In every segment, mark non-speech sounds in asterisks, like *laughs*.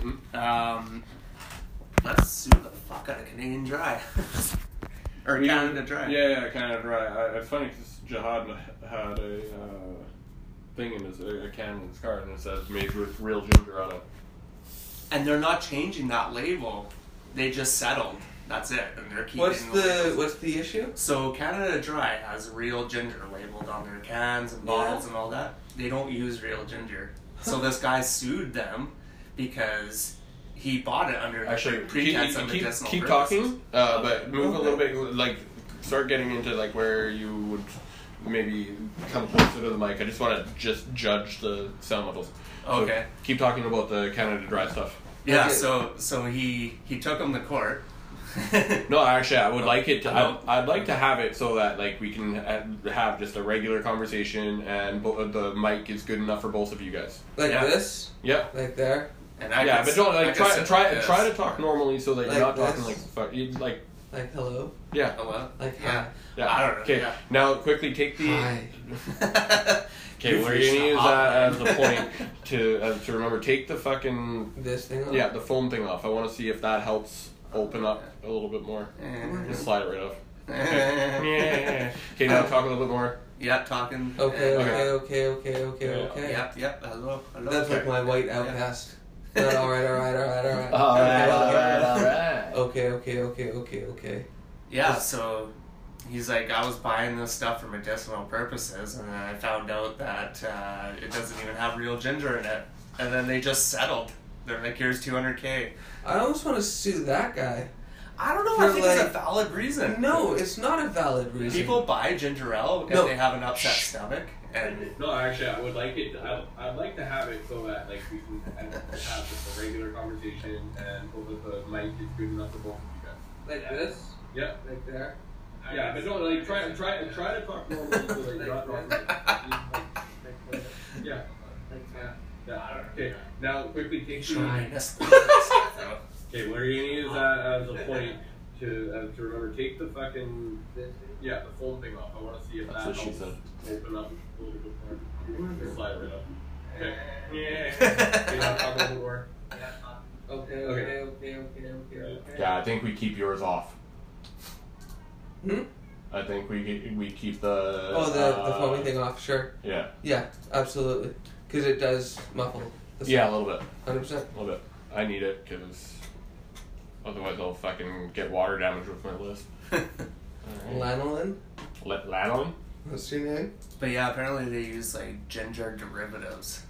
Mhm. Um, let's sue the fuck out of Canadian Dry. *laughs* or We- Canada Dry. Yeah, yeah, Canada Dry. I, it's funny because Jihad had a uh, thing in his a can in his car, and it says made with real ginger on it. And they're not changing that label. They just settled. That's it. And they're keeping What's the labels. what's the issue? So Canada Dry has real ginger labeled on their cans and bottles Yeah. and all that. They don't use real ginger. So this guy sued them because he bought it under Actually, keep, pretense of keep, medicinal keep purposes. talking, uh, but move a little bit. Like, start getting into like where you would maybe come closer to the mic. I just want to just judge the sound levels. So Okay. keep talking about the Canada Dry stuff. Yeah, Okay. so so he he took him to court. *laughs* No, actually, I would like it. To, No. I, I'd like to have it so that like we can have just a regular conversation, and bo- the mic is good enough for both of you guys. Like Yeah. this? Yeah, Like there? And I yeah, could but don't like could try try like try to talk normally so that Like you're not this? talking like fuck. You, like Like hello? yeah, Hello. Like yeah. hi. yeah. I don't know, Okay, yeah. now quickly take the. *laughs* Okay, You've we're reached gonna use that as the point *laughs* to uh, to remember. Take the fucking This thing on? yeah the foam thing off. I want to see if that helps open up a little bit more. Just slide it right off. yeah, *laughs* Okay, now talk a little bit more. Yeah, talking. Okay, okay, okay, okay, okay, Yeah. okay. Yep, yep. Hello, hello. That's like my white outcast. But alright, alright, alright, alright. Alright, Okay, alright, okay. alright. Okay, okay, okay, okay, okay. Yeah, so he's like, I was buying this stuff for medicinal purposes, and then I found out that uh, it doesn't even have real ginger in it. And then they just settled. They're like, here's 200k. I almost want to sue that guy. I don't know. I For, think it's a valid reason. No, it's not a valid reason. People buy ginger ale if No. they have an upset stomach, and No, actually, I would like it. I, I'd like to have it so that like we can have just a regular conversation, and over the mic is good enough for both of you guys. Like this? Yeah, Like there? yeah, but don't like try try try to talk normally so that you're not talking like, yeah, Like that. yeah. Okay, now quickly take trying the. to. Okay, we're gonna use that as a point to uh, to remember. Take the fucking yeah the foam thing off. I want to see if That's that what helps open up a little bit more. Slide it right up. Okay. Yeah. Okay, now talk a little more. Okay, Okay. okay, okay, okay, okay, okay. Yeah, I think we keep yours off. Hmm? I think we we keep the. Oh, the, the uh, foamy thing off, sure. Yeah, Yeah, absolutely. Because it does muffle. the yeah, a little bit, Hundred percent. a little bit. I need it because otherwise I'll fucking get water damage with my list. *laughs* Lanolin. Let lanolin. What's your name? But yeah, apparently they use like ginger derivatives,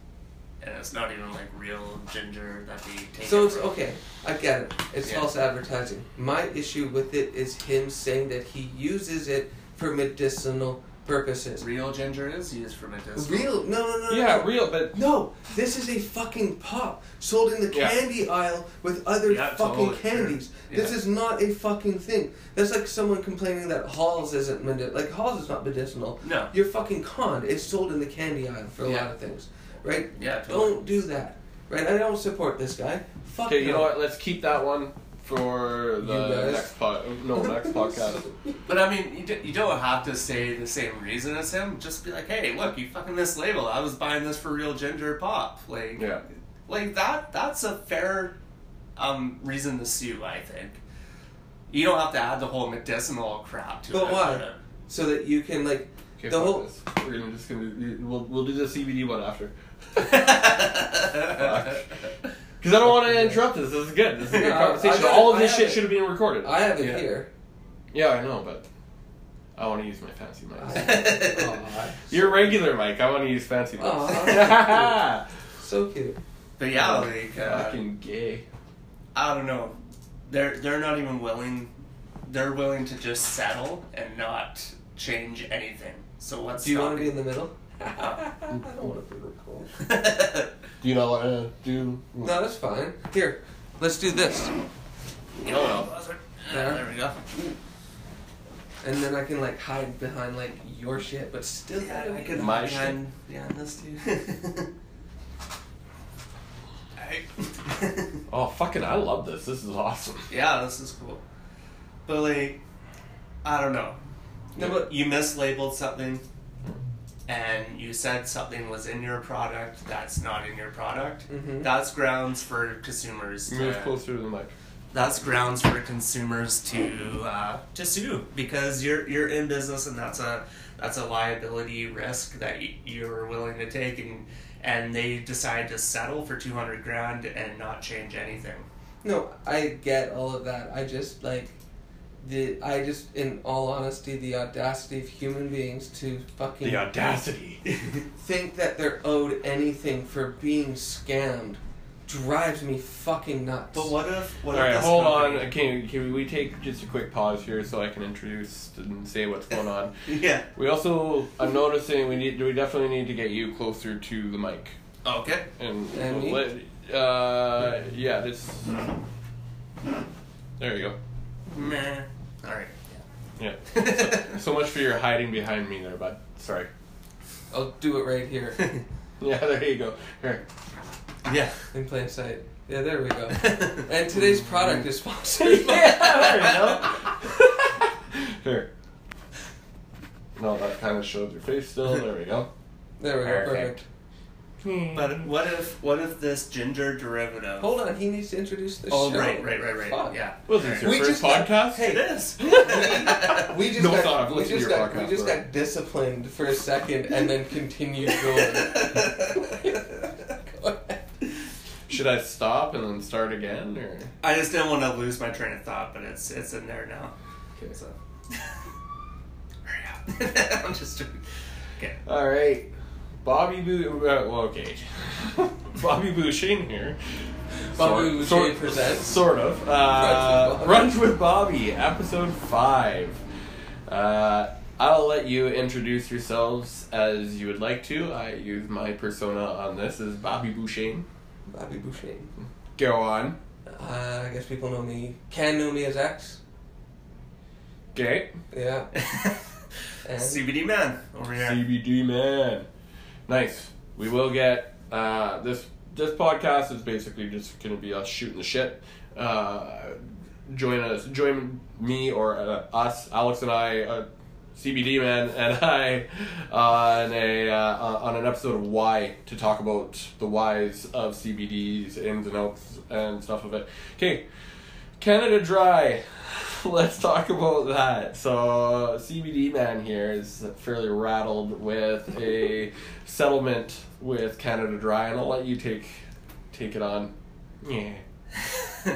and it's not even like real ginger that they take. So it's from. okay. I get it. It's Yeah. false advertising. My issue with it is him saying that he uses it for medicinal purposes. Real ginger is used for medicinal. Real? No, no, no. no, Yeah, no. real, but No, this is a fucking pop sold in the Yeah. candy aisle with other Yeah, fucking totally, sure. candies. This is not a fucking thing. That's like someone complaining that Halls isn't medi- like Halls is not medicinal. No. You're fucking conned. It's sold in the candy aisle for a Yeah. lot of things, right? Yeah, totally. Don't do that, right? I don't support this guy. Fuck okay. You know what? Let's keep that one for You the guys. next pod. No, next podcast. *laughs* But I mean, you, d- you don't have to say the same reason as him. Just be like, hey, look, you fucking mislabeled. I was buying this for real ginger pop. Like, Yeah. like that. That's a fair um, reason to sue. I think. You don't have to add the whole medicinal crap to But it. But why? So that you can like Okay, The whole- this. We're gonna just gonna we'll we'll do the CBD one after. *laughs* Because I don't want to interrupt this. This is good. This is a good *laughs* No, I- conversation. I All of this shit should have been recorded. I have it Yeah. here. yeah, I know, but I want to use my fancy mic. *laughs* Aw, You're regular mic. I want to use fancy mic. Aw. *laughs* so cute. but yeah, like uh, Fucking gay. I don't know. They're they're not even willing. They're willing to just settle and not change anything. So what's Do you want to be in the middle? Uh, I don't want to be recorded. *laughs* Do you not want to do? No, that's fine. Here, let's do this, You know what else? There. There we go. and then I can like hide behind like your shit, but still. Yeah, I could My hide behind behind this too. Hey. Oh fucking! I love this. This is awesome. yeah, this is cool. But like, I don't know. No, but you mislabeled something. And you said something was in your product that's not in your product, Mhm. that's grounds for consumers to Move closer to the mic. that's grounds for consumers to uh, to sue because you're you're in business and that's a that's a liability risk that you're willing to take and and they decide to settle for 200 grand and not change anything No, I get all of that. I just like the I just in all honesty the audacity of human beings to fucking The audacity. *laughs* think that they're owed anything for being scammed drives me fucking nuts. but what if what All if right, hold company- on. Can, can we take just a quick pause here so I can introduce and say what's going on? *laughs* yeah We also, I'm noticing we need, we definitely need to get you closer to the mic. okay And, And me? let, uh, yeah, this. There you go. Meh. All right Yeah. yeah So much for your hiding behind me there, bud. Sorry. I'll do it right here *laughs* Yeah, there you go. Here. yeah in plain sight. Yeah, there we go. *laughs* And today's product is sponsored *laughs* by yeah, there you go. Here. No, that kind of showed your face still. There we go. There we go, Perfect. perfect. But hmm. what if what if this ginger derivative Hold on, he needs to introduce the oh show. right right right right Fuck. yeah Was this is your We first just got- podcast? hey it is We just No got, thought of we listening just to your got, we just bro. got disciplined for a second and then continued *laughs* going. Go ahead. Should I stop and then start again, or? I just didn't want to lose my train of thought, but it's it's in there now. Okay. So *laughs* hurry up. *laughs* I'm just okay. All right, Bobby Boo. Uh, well, okay, *laughs* Bobby Bouchine here. Bobby Sort- Boucher presents. Sort of. Uh, Brunch with Bobby, episode five. Uh, I'll let you introduce yourselves as you would like to. I use my persona on this as Bobby Bouchine. Bobby Boucher. Go on. Uh, I guess people know me, can know me as X. Okay. Yeah. *laughs* CBD man over here. CBD man. Nice. We will get uh, this. This podcast is basically just to be us shooting the shit. Uh, join us, join me or uh, us, Alex and I, uh, CBD man *laughs* and I, on a uh, on an episode of Why to talk about the whys of CBD's ins and outs and stuff of it. Okay, Canada Dry. *laughs* Let's talk about that. So CBD man here is fairly rattled with a settlement with Canada Dry, and I'll let you take take it on. Yeah. *laughs*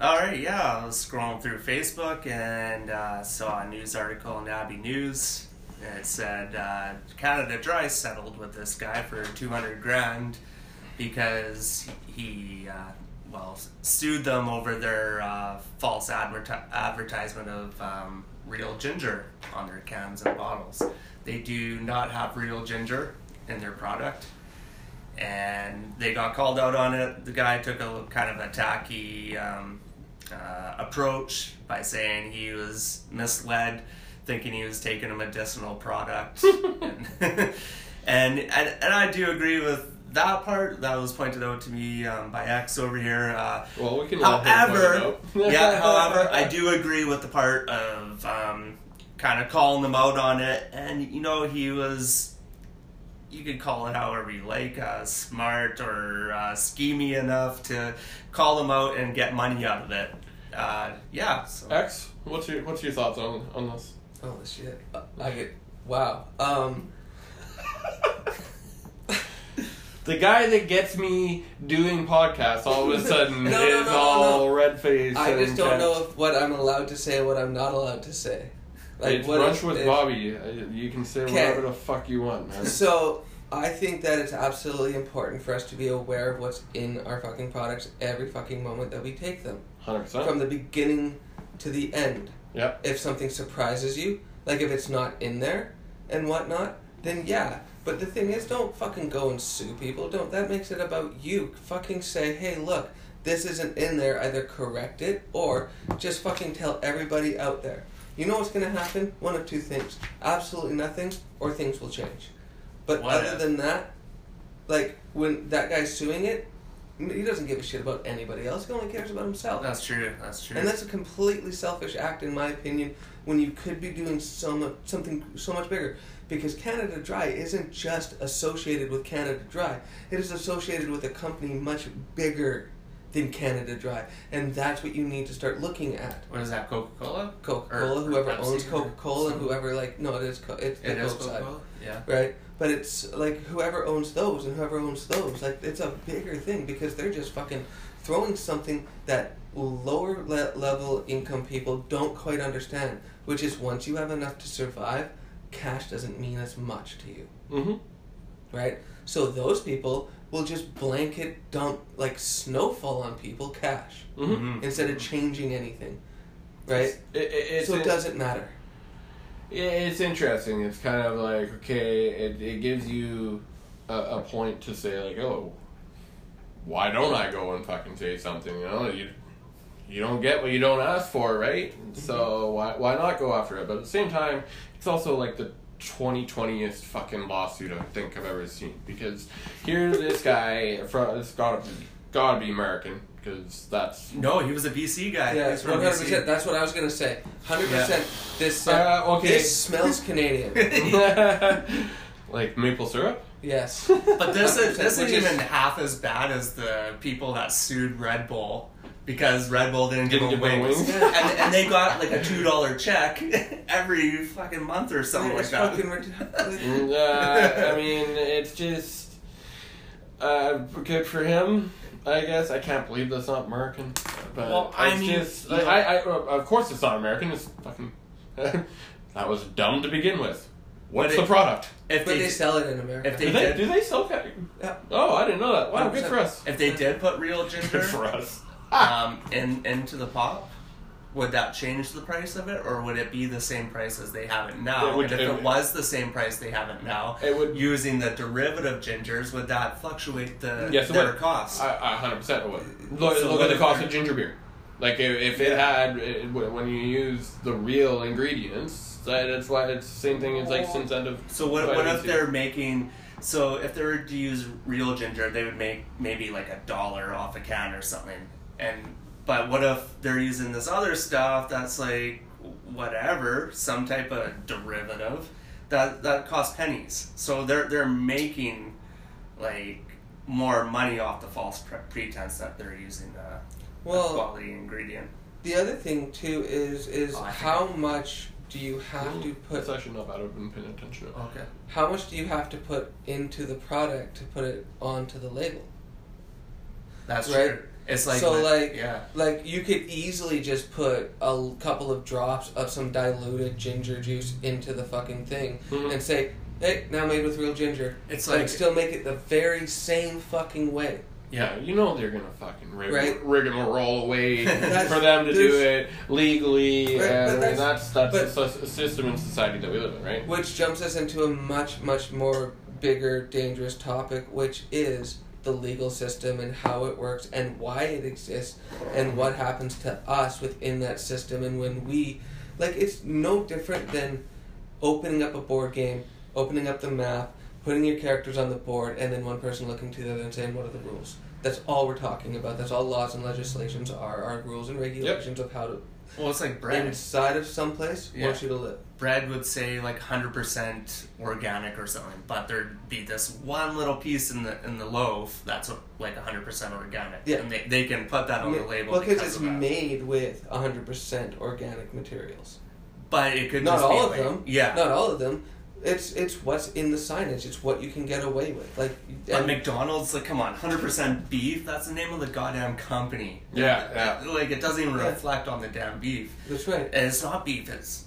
All right, yeah. I was scrolling through Facebook and uh, saw a news article in Abbey News. It said uh, Canada Dry settled with this guy for two hundred grand because he, uh, well, sued them over their uh, false adverti- advertisement of um, real ginger on their cans and bottles. They do not have real ginger in their product and they got called out on it. The guy took a kind of a tacky um, uh, approach by saying he was misled, thinking he was taking a medicinal product, *laughs* and, *laughs* and and and I do agree with that part. That was pointed out to me um, by X over here. Uh, Well, we can. let him point it However, out. *laughs* yeah. *laughs* However, I do agree with the part of um, kind of calling them out on it, and you know he was. You could call it however you like, uh, smart or uh, schemy enough to call them out and get money out of it. Uh, yeah. So. X, what's your what's your thoughts on on this? Oh shit! I get wow. Um, *laughs* The guy that gets me doing podcasts all of a *laughs* sudden No, no, is no, all red faced. I just don't know if what I'm allowed to say and what I'm not allowed to say. it's what brunch if- with if- Bobby. Uh, You can say whatever the fuck you want, man. So I think that it's absolutely important for us to be aware of what's in our fucking products every fucking moment that we take them, 100%. from the beginning to the end. Yep. If something surprises you, like if it's not in there and whatnot, then yeah. But the thing is, don't fucking go and sue people. Don't. That makes it about you. Fucking say, hey, look, this isn't in there. Either correct it or just fucking tell everybody out there. You know what's gonna happen? One of two things: absolutely nothing, or things will change. But What other if? than that, like when that guy's suing it, he doesn't give a shit about anybody else. He only cares about himself. That's true. That's true. And that's a completely selfish act, in my opinion, when you could be doing so much, something so much bigger. Because Canada Dry isn't just associated with Canada Dry, it is associated with a company much bigger than Canada Dry. And that's what you need to start looking at. what is that? Coca Cola. Coca Cola, whoever owns Coca Cola, and whoever, like, no, it is, Co- it's It is Coca Cola. Yeah. right? But it's like whoever owns those and whoever owns those, like it's a bigger thing because they're just fucking throwing something that lower le- level income people don't quite understand, which is once you have enough to survive, cash doesn't mean as much to you, Mm-hmm. right? So those people will just blanket dump like snowfall on people cash Mm-hmm. instead of changing anything, right? It, it, it's so it it- doesn't matter. Yeah, it's interesting. It's kind of like okay, it, it gives you a, a point to say like, oh, why don't I go and fucking say something? You know, you you don't get what you don't ask for, right? So why why not go after it? But at the same time, it's also like the 2020th fucking lawsuit I think I've ever seen because here this guy from it's gotta be gotta be American because that's No, he was a BC guy. Yeah, He's one from hundred BC. That's what I was gonna say. Hundred percent. This uh, Uh, okay. this smells Canadian. *laughs* *laughs* like maple syrup. yes. But this is, this *laughs* isn't is- even half as bad as the people that sued Red Bull because Red Bull didn't, Didn't give give them them wings, wings? and, and they got like a *laughs* two dollar check *laughs* every fucking month or something like that. fucking. *laughs* Mm, uh, I mean, it's just uh, good for him. I guess I can't believe that's not American. But Well, I it's mean, just like, I, I, of course it's not American. It's fucking that was dumb to begin with. What's But the product? If But they, they sell it in America. if they Do they, did do they sell cat? Yeah. Oh, I didn't know that. Wow, good 100%. for us. if they did put real ginger, Good for us. Um, in into the pop, would that change the price of it, or would it be the same price as they have it now? It would- and if it it, was the same price they have it now, It would- using the derivative gingers, would that fluctuate the Yes, their would. I 100% it would. Look, So look at the cost of ginger beer. Like if, if it had it, when you use the real ingredients, that it's why it's the same thing as like Well, incentive. So what, what if they're making? So if they were to use real ginger, they would make maybe like a dollar off a can or something. And but what if they're using this other stuff that's like whatever, some type of derivative that that costs pennies. So they're they're making like more money off the false pre- pretense that they're using uh, the, a Well- quality ingredient. the other thing too is is Oh, how much do you have to That's put? actually not bad. I've been paying attention. Okay. How much do you have to put into the product to put it onto the label? That's Right. true. It's like so with- like yeah. like you could easily just put a couple of drops of some diluted ginger juice into the fucking thing Mhm. and say, "Hey, now made with real ginger." It's but like still make it the very same fucking way. yeah. you know they're gonna fucking rig, Right. rigmarole away *laughs* That's- for them to do it legally, Right, and mean, that's that's but- a, a system in society that we live in, right? Which jumps us into a much, much more bigger, dangerous topic, which is the legal system and how it works and why it exists and what happens to us within that system. And when we, like, it's no different than opening up a board game, opening up the map, putting your characters on the board, and then one person looking to the other and saying, What are the rules? That's all we're talking about. That's all laws and legislations are, are rules and regulations of how to, Well, it's like bread. inside of some place, Yeah. want you to live. Bread would say like 100% organic or something but there'd be this one little piece in the in the loaf that's like 100% organic Yeah. and they, they can put that on the label Well, because because it's of that. made with 100% organic materials. but it could Not just all be of like, them. yeah Not all of them. It's it's what's in the signage. It's what you can get away with. Like, but and- McDonald's like come on 100% beef that's the name of the goddamn company Yeah, yeah. like it doesn't even Yeah. reflect on the damn beef that's right. and it's not beef it's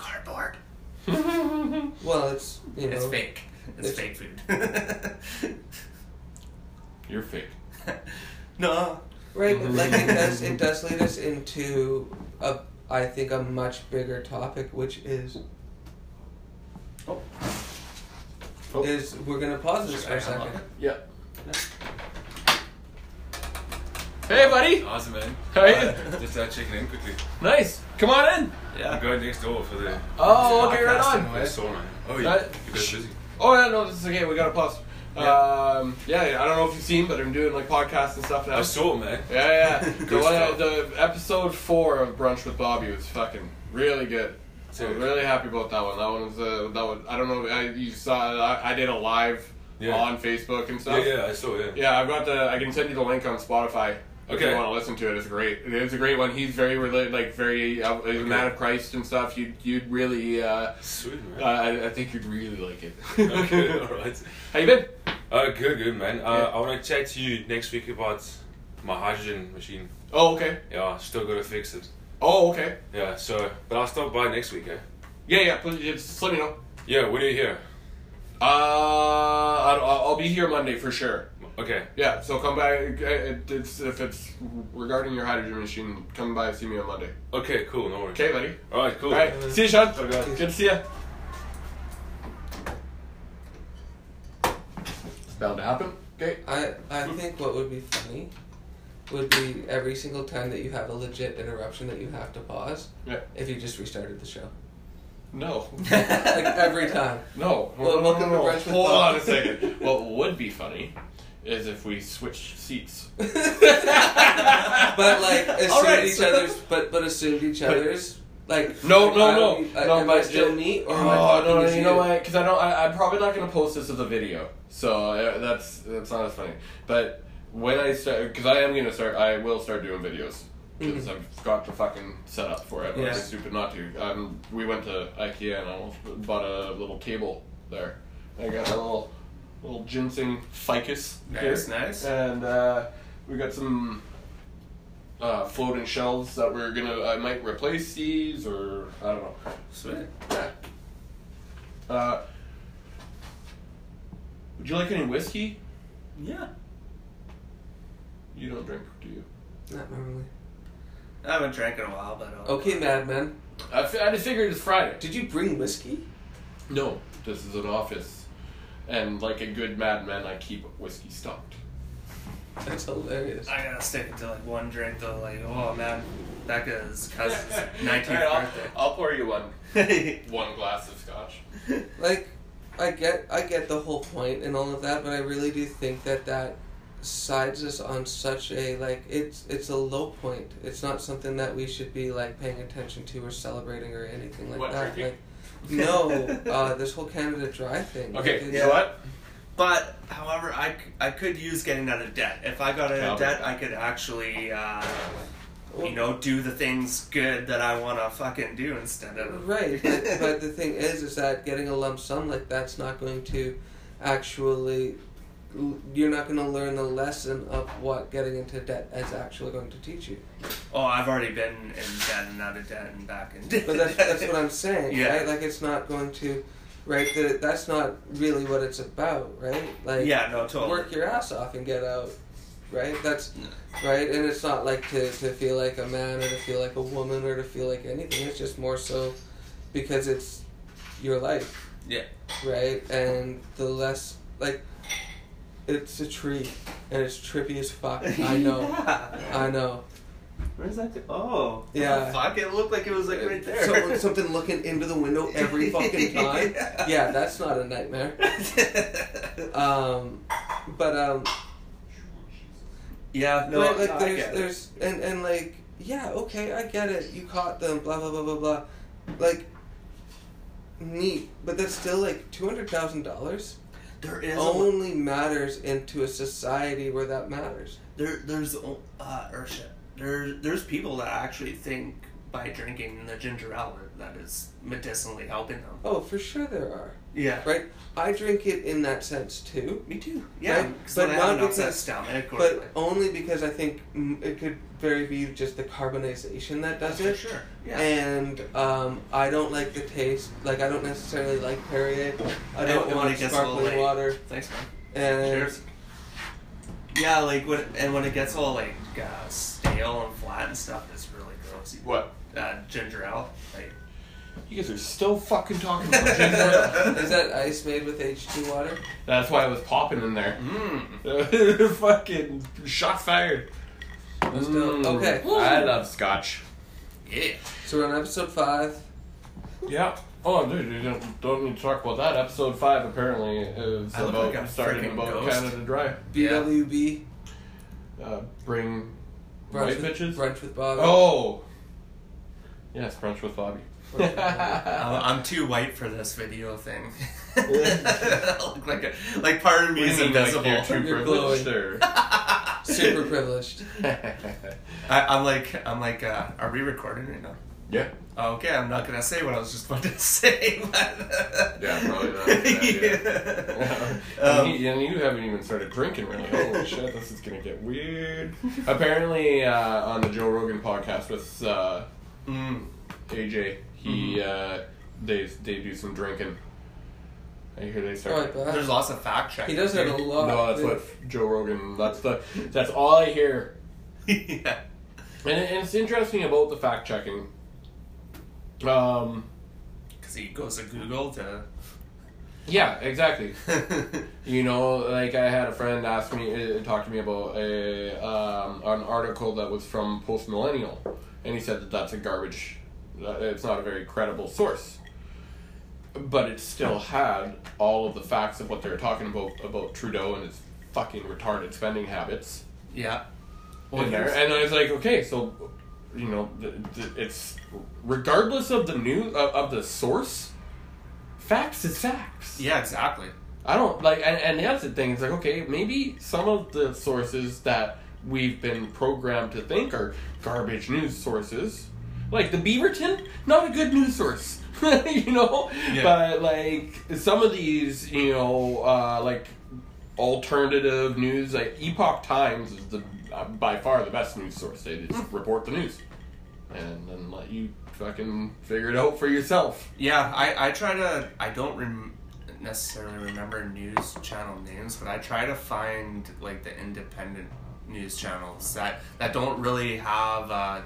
cardboard *laughs* Well, it's you know. it's fake it's, it's- fake food *laughs* You're fake. *laughs* no Right, but like it does, it does lead us into a, I think, a much bigger topic, which is oh Oh. is we're gonna pause this for a second. Yeah. Hey, buddy. Awesome, man. How are you? Uh, just uh, checking in quickly. Nice. Come on in. Yeah I'm going next door for the. Oh, okay, right on. saw, man. Oh, you, Right. you guys busy? Oh, yeah, no, this is okay. We got to pause. Um, yeah, I don't know if you've seen, but I'm doing like podcasts and stuff now. I saw it, man. Yeah, yeah. *laughs* the, one, stuff. the episode four of Brunch with Bobby was fucking really good. So I'm really happy about that one. That one was uh, that one. I don't know. I, you saw. I, I did a live Yeah. on Facebook and stuff. yeah, I saw it. Yeah, I've got the. I can send you the link on Spotify if Okay. you want to listen to it. It's great. It's a great one. He's very rela- like very uh, a man of Christ and stuff. You'd you'd really. Uh, Sweet, uh, man. I, I think you'd really like it. okay, *laughs* alright. How you been? Uh, good, good, man. Uh, Yeah. I want to chat to you next week about my hydrogen machine. Oh okay. Yeah, still got to fix it. Oh okay. Yeah, so, but I'll stop by next week, eh? Yeah yeah. Please just let me know. Yeah, when are you here? Uh, I'll, I'll be here Monday for sure. Okay. Yeah, so come by. Uh, it's, if it's regarding your hydrogen machine, come by and see me on Monday. Okay, cool, no worries. Okay, buddy. Alright, cool. All right. See you, Sean. Okay. Good to see you. It's bound to happen. Okay. I I hmm. think what would be funny would be every single time that you have a legit interruption that you have to pause. Yeah. If you just restarted the show, No. *laughs* like every time. No. Well, no, welcome no, no. to Brunch with Hold Bob. on a second. what would be funny is if we switched seats. *laughs* but like *laughs* assumed All right, each so- other's, but but assumed each other's. Like No, like, no, I no, I- no. Am but I still ju- me or oh, am I talking no, no, to you know what? Because I don't. I, I'm probably not gonna post this as a video, so uh, that's that's not as funny. But when I start, because I am gonna start, I will start doing videos because Mhm. I've got the fucking setup for it. I'd Yeah. be stupid not to. Um, we went to IKEA and I bought a little table there. I got a little little ginseng ficus. Nice, here. nice. And uh, we got some uh, floating shelves that we're gonna. I might replace these or I don't know. Sweet. Yeah. Uh, would you like any whiskey? Yeah. You don't drink, do you? Not normally. I haven't drank in a while, but I'll- Okay, madman. I, fi- I just figured it's Friday. Did you bring whiskey? No, this is an office, and like a good madman, I keep whiskey stocked. That's hilarious. I gotta stick it to like one drink though. Like, oh man, Becca's cousin's 19th Alright, I'll, birthday. I'll pour you one *laughs* one glass of scotch. like i get i get the whole point and all of that but i really do think that that sides us on such a like it's it's a low point it's not something that we should be like paying attention to or celebrating or anything like What, that drinking? like no *laughs* uh this whole canada dry thing Okay, it's- you know what? But, however, I, I could use getting out of debt. If I got out Yeah. of debt, I could actually, uh, you know, do the things good that I want to fucking do instead of. Right, but, *laughs* but the thing is, is that getting a lump sum like that's not going to actually. You're not going to learn the lesson of what getting into debt is actually going to teach you. Oh, I've already been in debt and out of debt and back in debt. But that's that's what I'm saying, *laughs* Yeah. right? Like it's not going to, right? The, that's not really what it's about, right? Like yeah, no, totally. work your ass off and get out, right? That's right, and it's not like to to feel like a man or to feel like a woman or to feel like anything. It's just more so because it's your life, Yeah. right? And the less like. It's a tree, and it's trippy as fuck. *laughs* I know, Yeah. I know. Where's that? Th- oh. Yeah. Oh, fuck, it looked like it was like right there. Someone, something looking into the window every *laughs* fucking time. Yeah. Yeah, that's not a nightmare. *laughs* Um, but um, yeah, no, right, like no, I there's it. there's and and like yeah, okay, I get it. You caught them, blah blah blah blah blah. Like, neat, but that's still like two hundred thousand dollars. There is a, Only matters into a society where that matters. there there's uh or shit. There there's people that actually think by drinking the ginger ale that is medicinally helping them. Oh, for sure there are. Yeah. Right, I drink it in that sense too. Me too. Yeah, Right, but then I have not an upset because- stomach or But like, only because I think it could very be just the carbonization that does for it. sure. Yeah. And um, I don't like the taste. Like I don't necessarily like Perrier. I don't when want it gets sparkling late. water. Thanks, man. And Cheers. Yeah, like when and when it gets all like uh, stale and flat and stuff, it's really gross. What? Uh, ginger ale. Like, You guys are still fucking talking about ginger ale. *laughs* is that ice made with H two water? That's why it was popping in there. mm. *laughs* fucking shot fired. Let's do it. Okay. I love scotch. Yeah. So we're on episode five. Yeah. Oh, dude, you don't, don't need to talk about that. Episode five apparently is I look about like a starting freaking about ghost. Canada Dry. BWB. Uh, bring Brunch white with, bitches. Brunch with Bobby. Oh, yes, brunch with Bobby. Brunch with Bobby. I'm, I'm too white for this video thing. I *laughs* look like a, like part of me You is mean, like, invisible. you're too You're privileged, or? Super privileged. *laughs* I, I'm like I'm like. Uh, are we recording right now? yeah. Oh, okay, I'm not gonna say what I was just about to *laughs* say. But Yeah, probably not. Yeah, Yeah. and, Um, he, and you haven't even started drinking, really. Holy shit, this is gonna get weird. Apparently, uh, on the Joe Rogan podcast with uh, mm, AJ, he uh, they they do some drinking. I hear they start. Alright, there's lots of fact checking. he does it a lot. No, that's with- what Joe Rogan. That's the. That's all I hear. *laughs* yeah. And, it- and it's interesting about the fact checking. Um. Because he goes to Google to. Yeah, exactly. *laughs* You know, like I had a friend ask me, uh, talk to me about a um, an article that was from Post Millennial, and he said that that's a garbage. It's not a very credible source. But it still had all of the facts of what they were talking about about Trudeau and his fucking retarded spending habits yeah. in there, and I was like, okay, so you know, th- th- it's regardless of the new of, of the source, facts is facts. Yeah, exactly. I don't like, and, and that's the thing. It's like, okay, maybe some of the sources that we've been programmed to think are garbage news sources, like the Beaverton, not a good news source, *laughs* you know. Yeah. But like some of these, you know, uh, like alternative news, like Epoch Times is the uh, by far the best news source. They just report the news, and then let you fucking figure it out for yourself. Yeah, I, I try to. I don't rem- necessarily remember news channel names, but I try to find like the independent news channels that that don't really have. Uh,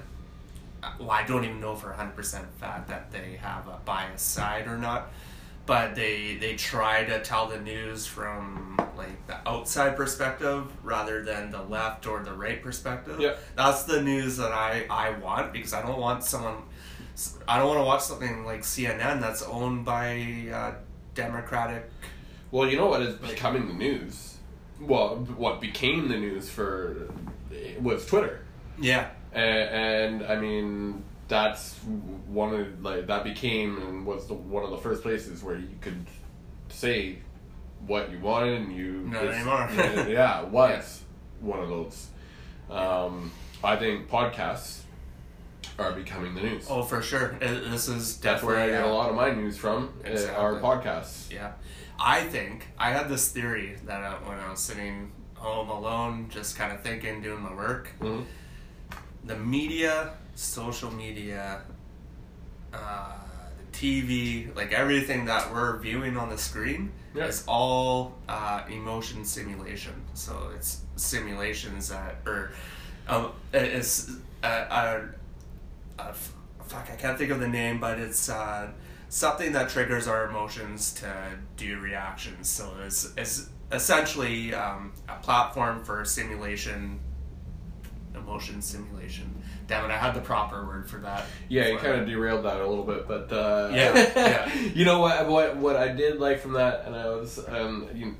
well, I don't even know for hundred percent fact that they have a bias side or not, but they they try to tell the news from like the outside perspective rather than the left or the right perspective. Yep. That's the news that I I want because I don't want someone. I don't want to watch something like CNN that's owned by uh, Democratic. Well, you know what is becoming the news? Well, what became the news for was Twitter, Yeah. And, and I mean that's one of like that became and was the, one of the first places where you could say what you wanted and you Not just- anymore. yeah, *laughs* yeah, it was one of those. Um, I think podcasts are becoming the news. Oh, for sure. It, this is That's definitely where I get uh, a lot of my news from. uh, Are Exactly. podcasts. Yeah. I think I had this theory that uh, when I was sitting home alone, just kind of thinking, doing my work, hmm the media, social media, uh, the TV, like everything that we're viewing on the screen Yeah. is all uh, emotion simulation. So it's simulations that, or um, it's uh, uh, uh, fuck, I can't think of the name, but it's uh, something that triggers our emotions to do reactions. So it's, it's essentially um, a platform for simulation emotion simulation. Damn it, I had the proper word for that. Yeah, you kind of derailed that a little bit, but uh, Yeah, yeah. *laughs* you know what? What what I did like from that, and I was um, you,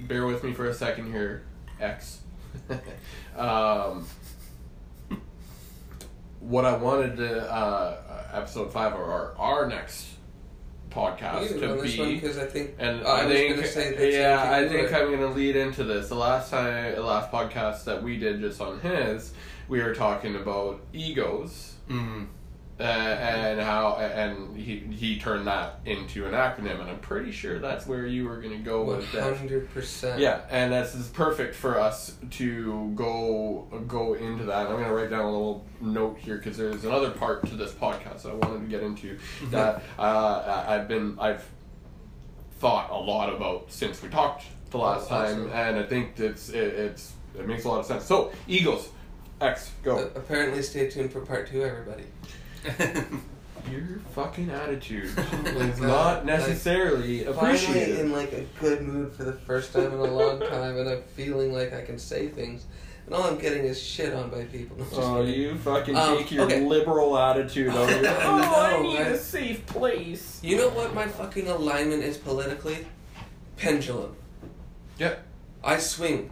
bear with me for a second here, X. *laughs* um, what I wanted to uh, episode five or our, our next podcast to on this one be. because I think And I, I, think, gonna say the yeah, I think. I'm gonna lead into this. The last time, the last podcast that we did just on his, we were talking about egos, Mm. Uh, and how, and he he turned that into an acronym, and I'm pretty sure that's where you were gonna go One with that. hundred percent. Yeah, and this is perfect for us to go go into that. I'm gonna write down a little note here because there's another part to this podcast that I wanted to get into that uh, I've been I've thought a lot about since we talked the last Oh, time, and I think it's it, it's it makes a lot of sense. So Eagles, X Uh, go. apparently, stay tuned for part two, everybody. *laughs* your fucking attitude *laughs* is not necessarily Finally appreciated. in like a good mood for the first time in a long time, and I'm feeling like I can say things, and all I'm getting is shit on by people. *laughs* No, just Oh, kidding. you fucking Um, take your okay. liberal attitude over your. I Oh, I need right? a safe place. You know what my fucking alignment is politically? Pendulum. Yeah. I swing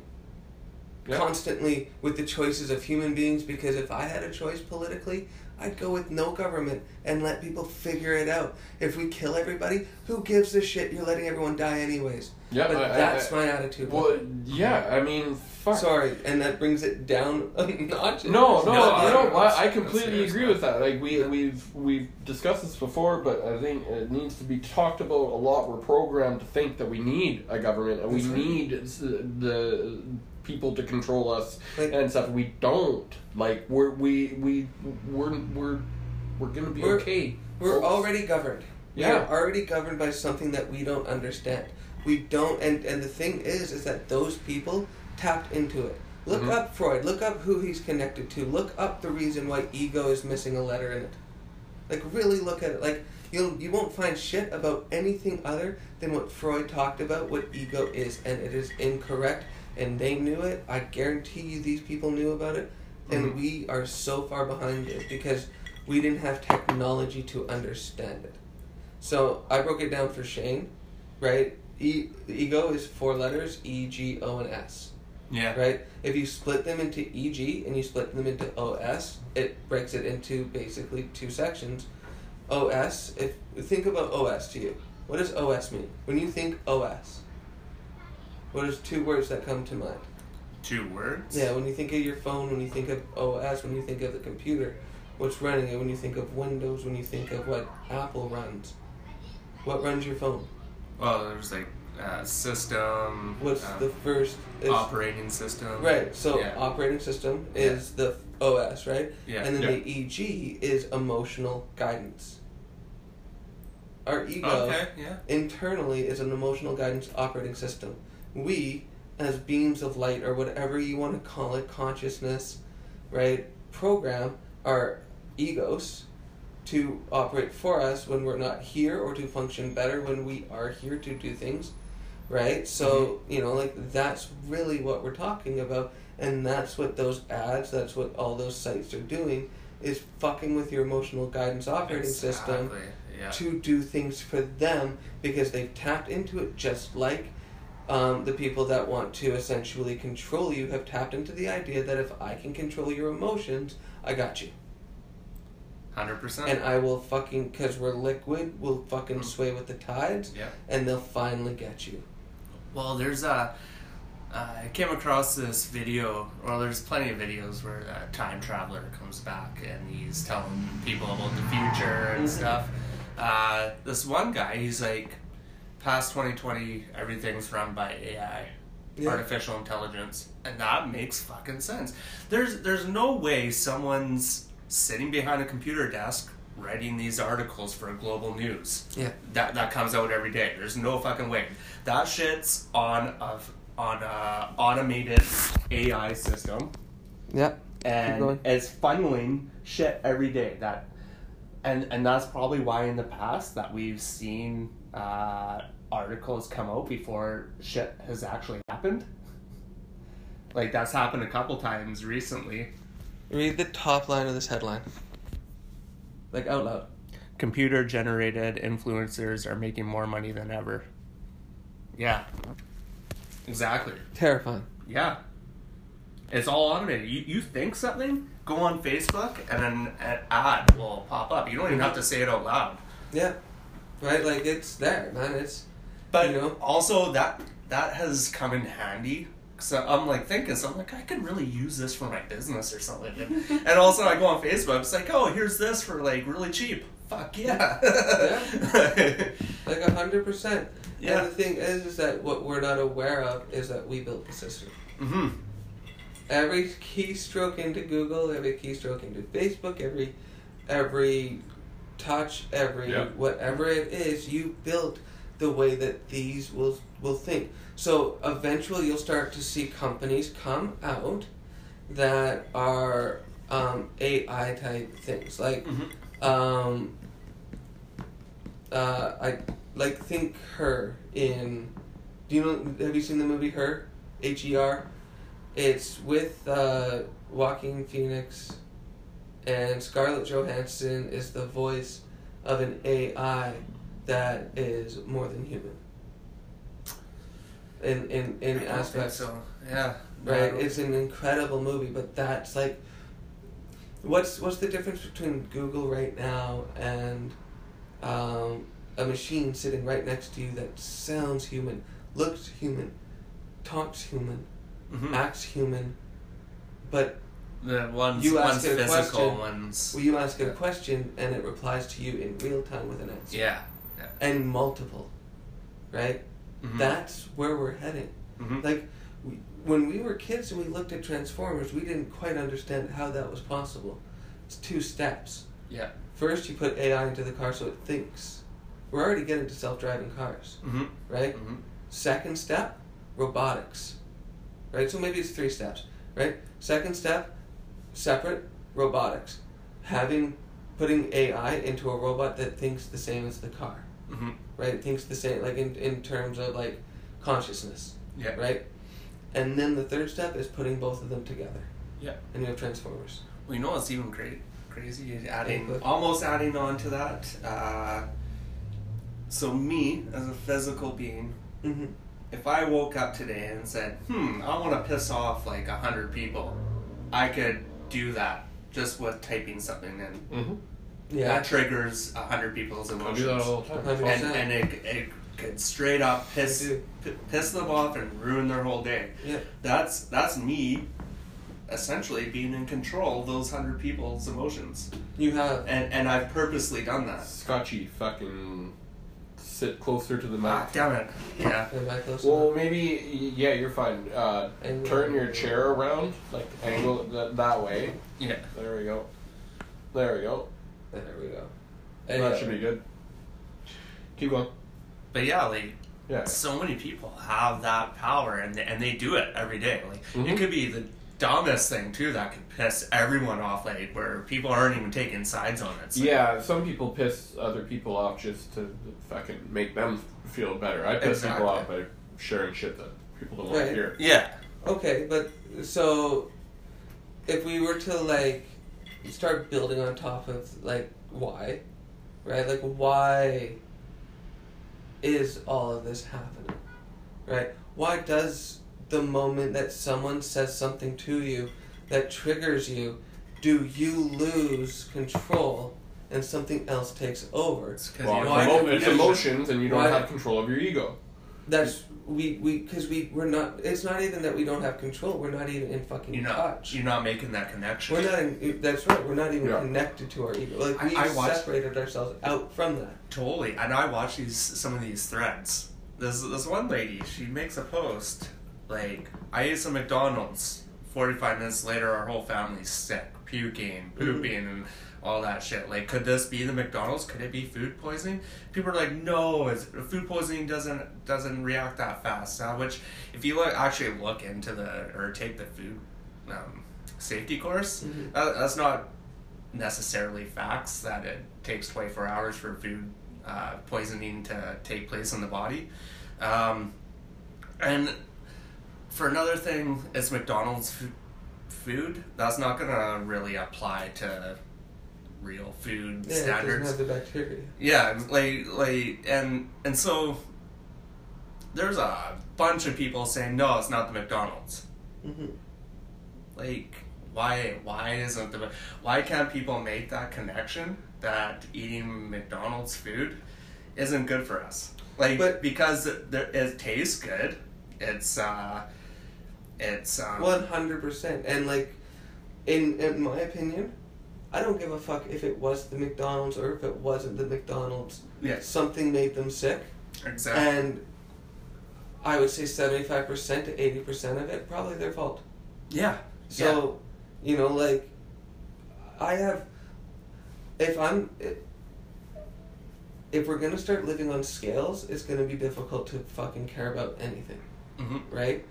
Yeah. constantly with the choices of human beings because if I had a choice politically, I'd go with no government and let people figure it out. If we kill everybody, who gives a shit? You're letting everyone die anyways. Yeah, but I- I- that's I- my attitude. Well, yeah. I mean, fuck. Sorry, and that brings it down *laughs* a notch. No, no, No, I I- don't. I, I completely agree with that. Like we we've we've discussed this before, but I think it needs to be talked about a lot. We're programmed to think that we need a government and we right. need s- the people to control us Like- and stuff. We don't. Like we're we we we're we're we're gonna be We're- okay. We're folks. already governed. Yeah. We're already governed by something that we don't understand. We don't, and, and the thing is, is that those people tapped into it. Look Mhm. up Freud. Look up who he's connected to. Look up the reason why ego is missing a letter in it. Like really look at it. Like you'll you won't find shit about anything other than what Freud talked about. What ego is, and it is incorrect. And they knew it. I guarantee you, these people knew about it, and Mhm. we are so far behind it because we didn't have technology to understand it. So I broke it down for Shane, right? E the ego is four letters: E, G, O, and S. Yeah. Right? If you split them into EG and you split them into OS, it breaks it into basically two sections. OS, if think about OS to you. What does OS mean? When you think OS, what is two words that come to mind? Two words. Yeah, when you think of your phone, when you think of OS, when you think of the computer, what's running it, when you think of Windows, when you think of what Apple runs. What runs your phone? Well, there's like uh, system. What's um, the first is, operating system? Right, so Yeah. operating system is the OS, right? Yeah. And then Yeah. the EG is emotional guidance. Our ego Okay. Yeah. internally is an emotional guidance operating system. We, as beams of light or whatever you want to call it, consciousness, right, program our egos to operate for us when we're not here or to function better when we are here to do things, right? So, mm-hmm. you know, like that's really what we're talking about, and that's what those ads, that's what all those sites are doing. Is fucking with your emotional guidance operating system Yeah. to do things for them because they've tapped into it just like um, the people that want to essentially control you have tapped into the idea that if I can control your emotions, I got you. Hundred percent. And I will fucking, because we're liquid, we'll fucking Mm. sway with the tides Yeah. and they'll finally get you. Well, there's a. Uh, I came across this video. Well, there's plenty of videos where a time traveler comes back and he's telling people about the future and Mhm. stuff. Uh, this one guy, he's like, past 2020, everything's run by AI, Yeah. artificial intelligence, and that makes fucking sense. There's there's no way someone's sitting behind a computer desk writing these articles for global news Yeah. that that comes out every day. There's no fucking way. That shit's on a on a automated AI system, Yep. and it's funneling shit every day. That and and that's probably why in the past that we've seen uh, articles come out before shit has actually happened. *laughs* Like that's happened a couple times recently. Read the top line of this headline. Like out loud. Computer generated influencers are making more money than ever. Yeah. Exactly. Terrifying. Yeah. It's all automated. You, you think something, go on Facebook, and then an ad will pop up. You don't even have to say it out loud. Yeah. Right? Like it's there, man. It's But You know? also that that has come in handy. So I'm like thinking, so I'm like, I could really use this for my business or something. And, *laughs* and also I go on Facebook, it's like, oh, here's this for like really cheap. Fuck yeah. *laughs* like a hundred percent. Yeah. And the thing is, is that what we're not aware of is that we built the system. hmm Every keystroke into Google, every keystroke into Facebook, every every touch, every Yeah. whatever it is, you built the way that these will will think. So eventually, you'll start to see companies come out that are um, AI type things, like hmm um, uh, I like think her in. Do you know? Have you seen the movie Her? H E R. It's with uh, Joaquin Phoenix, and Scarlett Johansson is the voice of an AI that is more than human. In in in I aspects, so. Yeah. right? It's an incredible movie, but that's like, what's what's the difference between Google right now and um, a machine sitting right next to you that sounds human, looks human, talks human, Mhm. acts human, but The ones, You one's ask it a physical, question. one's. well, you ask it a question and it replies to you in real time with an answer, Yeah. and multiple, right? Mhm. That's where we're heading. Mhm. Like, we, when we were kids and we looked at Transformers, we didn't quite understand how that was possible. It's two steps. Yeah. First, you put AI into the car so it thinks. We're already getting to self driving cars, Mm-hmm. right? Mm-hmm. Second step, robotics. Right? So maybe it's three steps, right? Second step, separate, robotics. Having, putting AI into a robot that thinks the same as the car, Mm-hmm. right? It thinks the same, like in, in terms of like consciousness, Yeah. right? And then the third step is putting both of them together. Yeah. And you have Transformers. Well, you know what's even great, crazy? Adding, Input. almost adding on to that. Uh, so me, as a physical being, Mm-hmm. if I woke up today and said, "Hmm, I want to piss off like a hundred people," I could do that just with typing something in. Mm-hmm. Yeah. That triggers a hundred people's I emotions. do that all the time. Hundred and, percent. and it, it could straight up piss p- piss them off and ruin their whole day. Yeah. That's that's me, essentially being in control of those hundred people's emotions, You have. and and I've purposely done that. Scotchy, fucking sit closer to the mic. Ah, damn it! Yeah. Am I close Well, maybe yeah, you're fine. Uh, Angle. turn your chair around, like angle it that, that way. Yeah. There we go. There we go. There we go. that should be good. Keep going. But yeah, like Yeah. so many people have that power, and they, and they do it every day. Like Mhm. it could be the dumbest thing too that could piss everyone off, like where people aren't even taking sides on it. It's like, Yeah, some people piss other people off just to fucking make them feel better. I piss Exactly. people off by sharing shit that people don't want Right. to hear. Yeah. Okay, but so if we were to like start building on top of like why, right? Like why is all of this happening? Right? Why does the moment that someone says something to you that triggers you, do you lose control and something else takes over? It's 'cause Well, you it's, why- emo- it's emotions, and you don't why- have control of your ego. That's we we because we we're not. It's not even that we don't have control. We're not even in fucking You're not touch. you're not making that connection. We're not. In, that's right. We're not even Yeah. connected to our ego. Like I- we I watched- separated ourselves out from that. Totally. And I watch these some of these threads. There's this one lady, she makes a post like I ate some McDonald's. Forty five minutes later our whole family's sick, puking, *laughs* pooping and all that shit. Like could this be the McDonald's? Could it be food poisoning? People are like, no, it's, food poisoning doesn't doesn't react that fast. Uh, which if you look, actually look into the or take the food um, safety course, Mhm. that, that's not necessarily facts that it takes 24 hours for food uh, poisoning to take place in the body. Um, and for another thing, it's McDonald's food. That's not going to really apply to real food Yeah, it standards. doesn't have the bacteria. Yeah, like like and and so there's a bunch of people saying no, it's not the McDonald's. hmm Like why why isn't the why can't people make that connection that eating McDonald's food isn't good for us? Like But- because it, it tastes good. It's uh it's um, One hundred percent. And like, in in my opinion, I don't give a fuck if it was the McDonald's or if it wasn't the McDonald's. Yes. Something made them sick, exactly and I would say seventy five percent to eighty percent of it probably their fault. yeah So, you know, like, I have, if I'm, if we're gonna start living on scales, it's gonna be difficult to fucking care about anything, hmm right?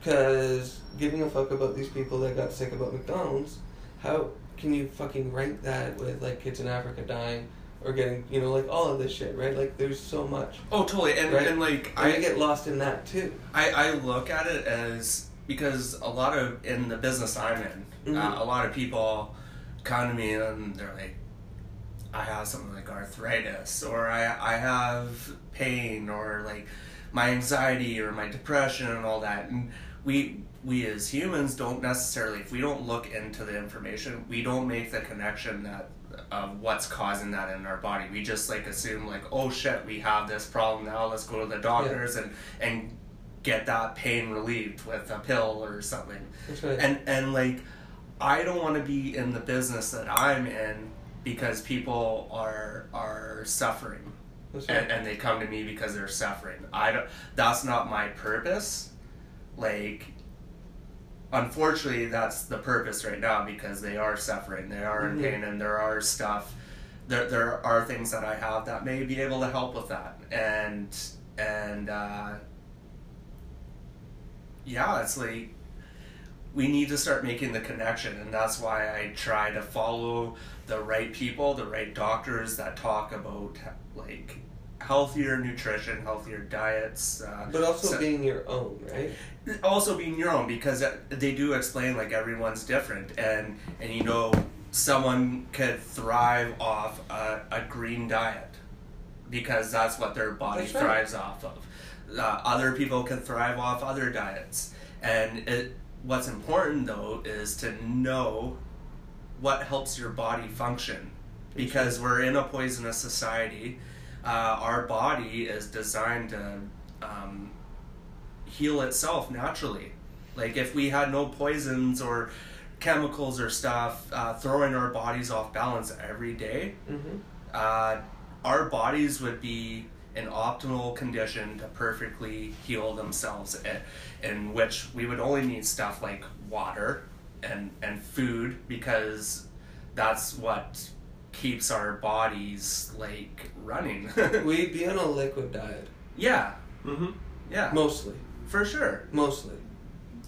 Because giving a fuck about these people that got sick about McDonald's, how can you fucking rank that with like kids in Africa dying or getting you know like all of this shit, right? Like there's so much. Oh, totally. And, Right. and like, And I get lost in that too. I, I look at it as because a lot of in the business I'm in, uh, Mhm. a lot of people come to me and they're like, I have something like arthritis, or I I have pain, or like my anxiety or my depression and all that, and we we as humans don't necessarily if we don't look into the information, we don't make the connection that of what's causing that in our body. We just like assume like, oh shit, we have this problem now. Let's go to the doctors and and get that pain relieved with a pill or something. Right. And and like, I don't want to be in the business that I'm in because people are are suffering right. and, and they come to me because they're suffering. I don't. That's not my purpose. Like, unfortunately, that's the purpose right now because they are suffering. They are in Mhm. pain, and there are stuff. There, there are things that I have that may be able to help with that, and and uh, yeah, it's like we need to start making the connection, and that's why I try to follow the right people, the right doctors that talk about like healthier nutrition, healthier diets. Uh, but also so- being your own, right? also being your own because they do explain like everyone's different and and you know someone could thrive off a, a green diet because that's what their body right. thrives off of uh, other people can thrive off other diets and it what's important though is to know what helps your body function because we're in a poisonous society uh, our body is designed to um, heal itself naturally. Like if we had no poisons or chemicals or stuff uh, throwing our bodies off balance every day, Mm-hmm. uh, our bodies would be in optimal condition to perfectly heal themselves. In, in which we would only need stuff like water and and food because that's what keeps our bodies like running. *laughs* We'd *laughs* be on a liquid diet yeah, Mm-hmm. yeah, mostly, for sure. mostly.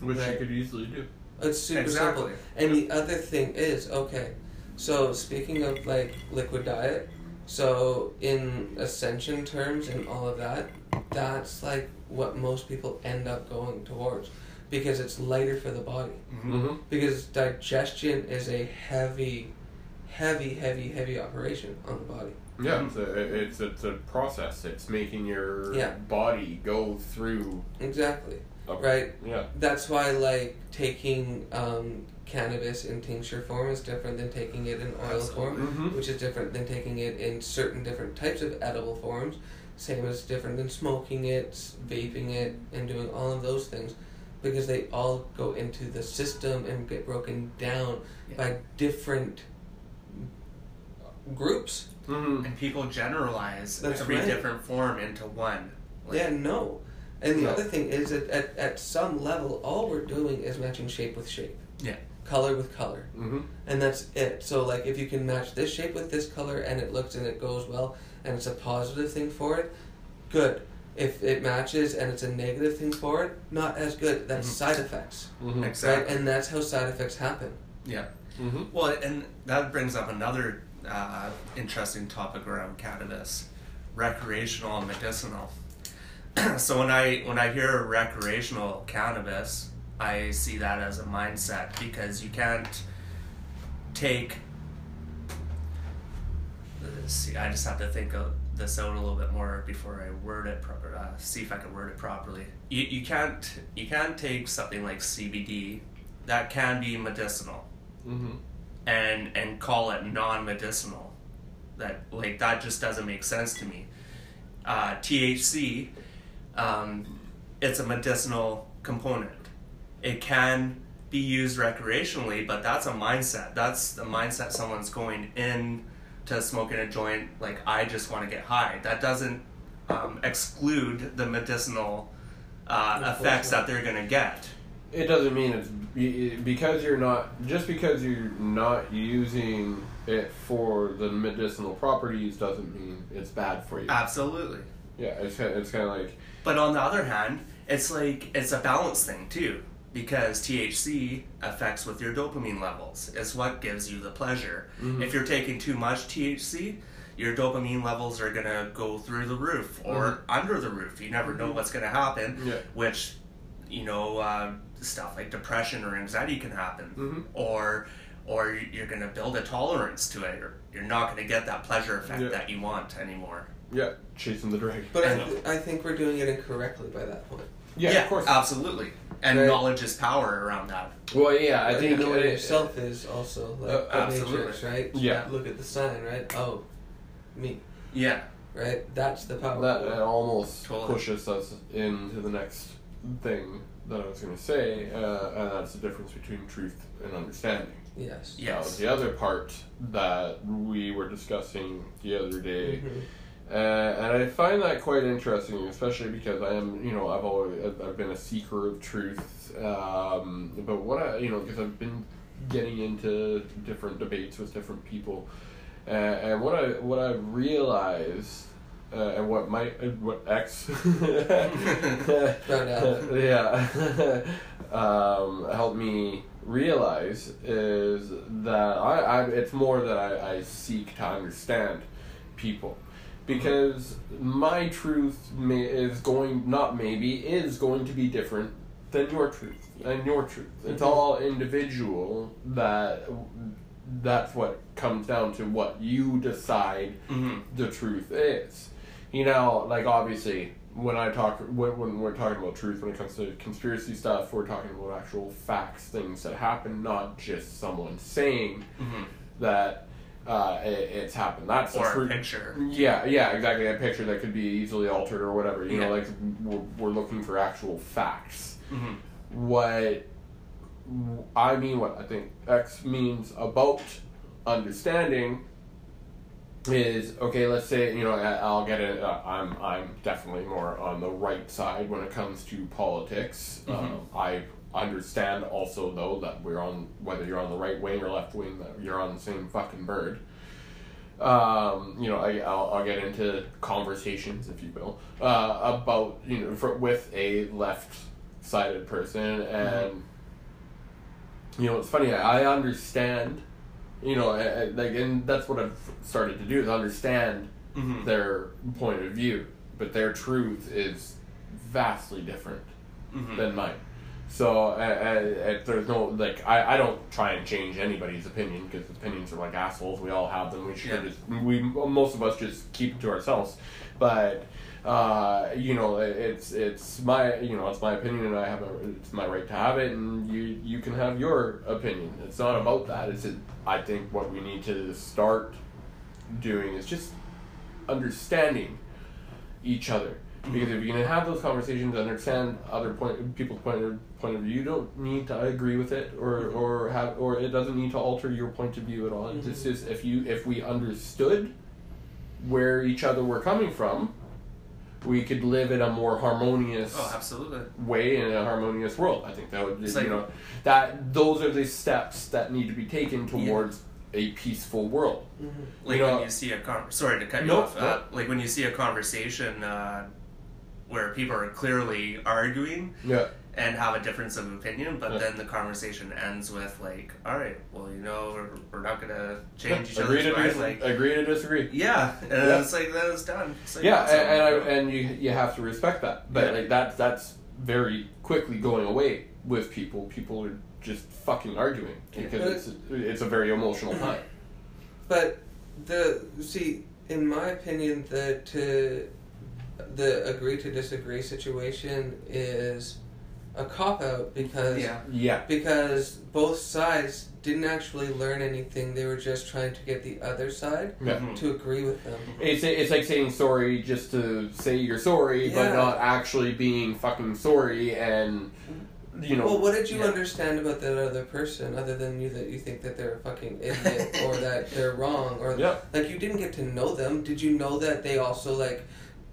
Which Right. you could easily do. It's super Exactly. simple. And the other thing is, okay, so speaking of like liquid diet, so in ascension terms and all of that, that's like what most people end up going towards because it's lighter for the body. Mm-hmm. Because digestion is a heavy, heavy, heavy, heavy operation on the body. Yeah, it's a, it's it's a process. It's making your Yeah. body go through. Exactly. A, Right? Yeah. That's why like taking um, cannabis in tincture form is different than taking it in oil form. Mm-hmm. which is different than taking it in certain different types of edible forms. Same as different than smoking it, vaping it, and doing all of those things, because they all go into the system and get broken down Yeah. by different groups. Mm-hmm. And people generalize That's every right. different form into one. Like, yeah, no. And the Yeah. other thing is that at, at some level, all we're doing is matching shape with shape. Yeah. Color with color. Mm-hmm. and that's it. So like if you can match this shape with this color and it looks and it goes well and it's a positive thing for it, good. If it matches and it's a negative thing for it, not as good. That's Mhm. side effects, Mm-hmm. Exactly. right? And that's how side effects happen. Yeah. Mm-hmm. Well, and that brings up another uh, interesting topic around cannabis, recreational and medicinal. *clears throat* so when I when I hear recreational cannabis, I see that as a mindset because you can't take. See, I just have to think of this out a little bit more before I word it proper. Uh, see if I can word it properly. You you can't you can't take something like CBD that can be medicinal Mm-hmm. And and call it non-medicinal. That like that just doesn't make sense to me. Uh, thc um, it's a medicinal component. It can be used recreationally but that's a mindset. That's the mindset someone's going in to smoking a joint like i just want to get high. That doesn't um, exclude the medicinal uh, effects that they're going to get It doesn't mean it's because you're not just because you're not using it for the medicinal properties doesn't mean it's bad for you. absolutely yeah, it's kind it's kind of like But on the other hand, it's like it's a balance thing too, because THC affects with your dopamine levels. It's what gives you the pleasure. Mhm. If you're taking too much THC, your dopamine levels are gonna go through the roof or under the roof. You never know what's gonna happen. Yeah. Which, you know, uh, stuff like depression or anxiety can happen, Mhm. or or you're gonna build a tolerance to it. Or you're not gonna get that pleasure effect Yeah. that you want anymore. Yeah, chasing the dragon. But I, th- I think we're doing it incorrectly by that point. yeah, yeah of course. absolutely. And Right. knowledge is power around that. well, yeah, I But think knowing yourself is also like Uh, the absolutely. matrix, right? Yeah. Look at the sign, right? Oh, me, Yeah. right? That's the power. That uh, almost Totally. pushes us into the next thing that I was going to say, uh, and that's the difference between truth and understanding. yes. Yeah. That the other part that we were discussing the other day. Mhm. Uh, and I find that quite interesting, especially because I am, you know, I've always I've been a seeker of truth. Um, but what I, you know, because I've been getting into different debates with different people, uh, and what I what I realized, uh, and what my uh, what X, *laughs* yeah, *laughs* um, helped me realize is that I, I it's more that I, I seek to understand people because my truth may, is going not maybe is going to be different than your truth and your truth it's Mhm. all individual that that's what comes down to what you decide Mm-hmm. the truth is. You know, like obviously when I talk when, when we're talking about truth when it comes to conspiracy stuff, we're talking about actual facts, things that happen, not just someone saying Mm-hmm. that uh, it, it's happened. That's Or a true- picture. Yeah, yeah, exactly. A picture that could be easily altered or whatever. You know, like we're, we're looking for actual facts Mm-hmm. what I mean, what I think X means about understanding is okay. Let's say you know I- I'll get it. Uh, I'm I'm definitely more on the right side when it comes to politics. Mhm. Um, I understand also though that we're on whether you're on the right wing or left wing that you're on the same fucking bird. Um, you know, I, I'll, I'll get into conversations, if you will, uh, about you know for, with a left-sided person, and you know it's funny. I understand, you know, I, I- like, and that's what I've started to do is understand Mm-hmm. their point of view, but their truth is vastly different Mm-hmm. than mine. So uh, there's no like I, I don't try and change anybody's opinion because opinions are like assholes. We all have them. We should Yeah. just we most of us just keep it to ourselves. But uh, you know it's it's my you know it's my opinion and I have a, it's my right to have it and you you can have your opinion. It's not about that. It's a, I think what we need to start doing is just understanding each other. Because if you're gonna have those conversations, understand other point people's point of point of view, you don't need to agree with it or or have or it doesn't need to alter your point of view at all. It's Mhm. just if you if we understood where each other were coming from, we could live in a more harmonious Oh, absolutely. way in a harmonious world. I think that would It's you like- know that those are the steps that need to be taken Yeah. towards a peaceful world. Mhm. Like You know- when you see a con- sorry to cut you No, off. Uh, like when you see a conversation uh, where people are clearly arguing Yeah. And have a difference of opinion, but Yeah. then the conversation ends with like, "All right, well, you know, we're, we're not gonna change each agree other's to minds." dis- Like, agree to disagree. yeah, and Yeah. it's like then it's done. It's like, yeah, and, and, I, and you you have to respect that. But Yeah. like that's that's very quickly going away with people. People are just fucking arguing Yeah. because it's it's a very emotional time. *clears throat* But the see, in my opinion, the to the agree to disagree situation is a cop out because yeah, Yeah, because both sides didn't actually learn anything. They were just trying to get the other side yeah. Mhm. to agree with them. It's it's like saying sorry just to say you're sorry, but not actually being fucking sorry. And you know, Well, what did you Yeah. understand about that other person other than you that you think that they're a fucking idiot *laughs* or that they're wrong or Yeah. like you didn't get to know them? Did you know that they also like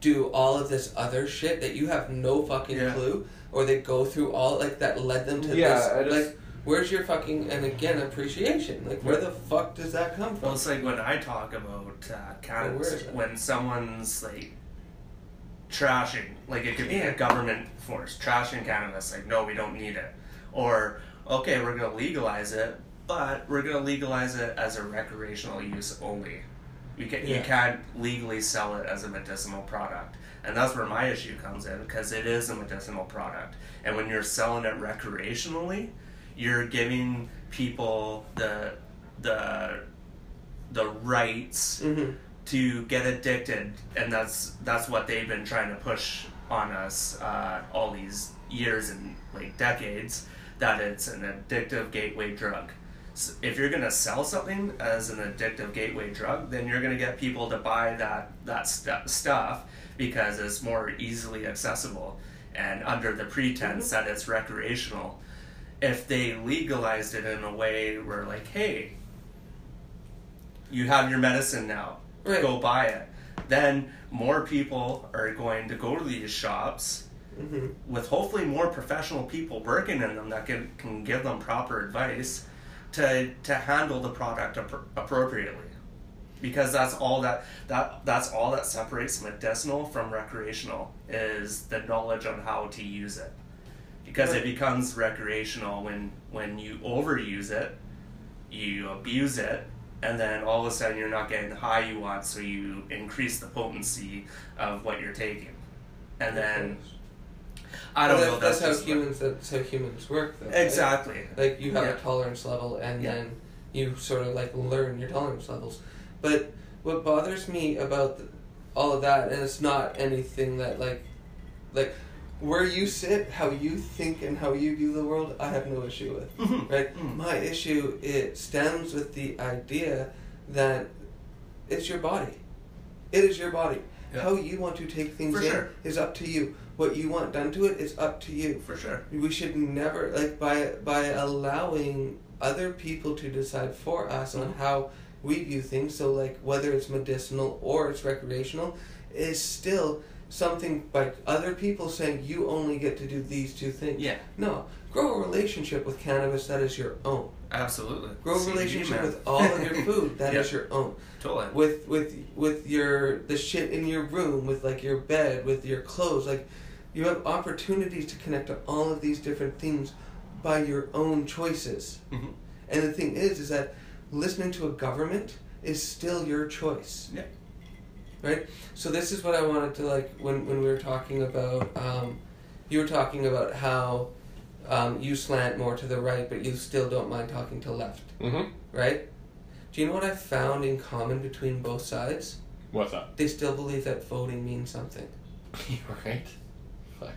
do all of this other shit that you have no fucking Yeah. clue or they go through all like that led them to Yeah, this just- like where's your fucking and again appreciation like where the fuck does that come Well, from? it's like when I talk about uh, where cannabis, when someone's like trashing, like it could be a government force trashing cannabis, like no, we don't need it, or okay, we're gonna legalize it, but we're gonna legalize it as a recreational use only. We can, Yeah. You can't legally sell it as a medicinal product. And that's where my issue comes in because it is a medicinal product. And when you're selling it recreationally, you're giving people the the the rights Mm-hmm. to get addicted, and that's that's what they've been trying to push on us uh, all these years and like decades. That it's an addictive gateway drug. S if you're gonna sell something as an addictive gateway drug, then you're gonna get people to buy that that stu- stuff because it's more easily accessible and under the pretense that it's recreational. If they legalized it in a way where like, hey, you have your medicine now. Right. Go buy it. Then more people are going to go to these shops Mm-hmm. with hopefully more professional people working in them that can, can give them proper advice to to handle the product appro- appropriately. Because that's all that that that's all that separates medicinal from recreational is the knowledge on how to use it. Because it becomes recreational when when you overuse it, you abuse it, and then all of a sudden you're not getting the high you want, so you increase the potency of what you're taking. And then I don't know. That's, That's, how humans. That's how humans work. Though, right? Exactly. Like you have Yeah. a tolerance level, and Yeah. then you sort of like learn your tolerance levels. But what bothers me about th all of that, and it's not anything that like, like where you sit, how you think, and how you view the world, I have no issue with. Mhm. Right. Mm. My issue it stems with the idea that it's your body. It is your body. Yeah. How you want to take things For in sure. is up to you. What you want done to it is up to you For sure. we should never like by by allowing other people to decide for us on Mhm. how we view things so like whether it's medicinal or it's recreational is still something by other people saying you only get to do these two things Yeah. no grow a relationship with cannabis that is your own Absolutely. grow a relationship with all of your food *laughs* that is Yeah. your own Totally. with with with your the shit in your room with like your bed with your clothes like you have opportunities to connect to all of these different things by your own choices Mhm. and the thing is is that listening to a government is still your choice Yeah. right so this is what i wanted to like when when we were talking about um you were talking about how um, you slant more to the right but you still don't mind talking to left Mm-hmm. right do you know what i found in common between both sides What's up? they still believe that voting means something, *laughs* right. Fuck.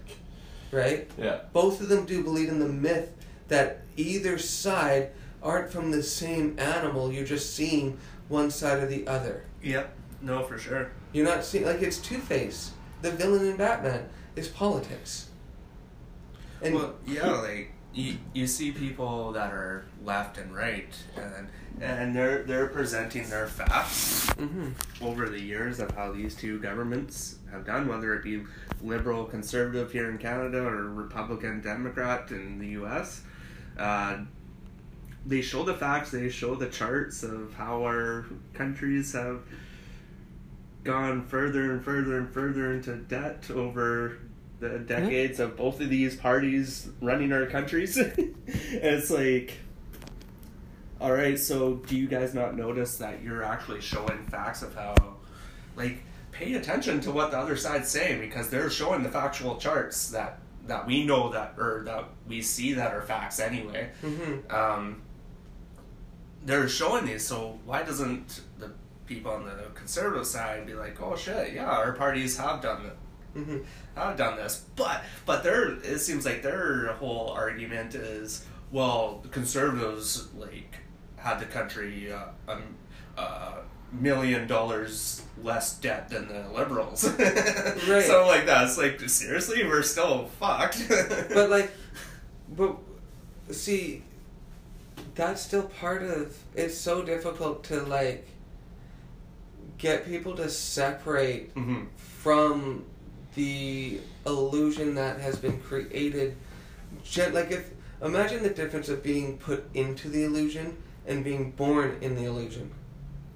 right? Yeah. Both of them do believe in the myth that either side aren't from the same animal, you're just seeing one side or the other. Yep. No, for sure. You're not seeing, like, it's Two Face. The villain in Batman is politics. And well, yeah, like you, you see people that are left and right, and and they're they're presenting their facts hmm over the years of how these two governments have done, whether it be liberal conservative here in Canada or Republican Democrat in the U.S. Uh, they show the facts. They show the charts of how our countries have gone further and further and further into debt over the decades of both of these parties running our countries. *laughs* and it's like, all right, so do you guys not notice that you're actually showing facts of how, like, pay attention to what the other side's saying because they're showing the factual charts that that we know that or that we see that are facts anyway. hmm Um, they're showing these, so why doesn't the people on the conservative side be like, oh shit, yeah, our parties have done it hmm have done this, but but their it seems like their whole argument is well, the conservatives like had the country uh, um, uh, million dollars less debt than the liberals, *laughs* Right. So like that's like seriously, we're still fucked. But, *laughs* like, but, see, that's still part of, it's so difficult to, like, get people to separate Mhm. from the illusion that has been created. Like if imagine the difference of being put into the illusion and being born in the illusion.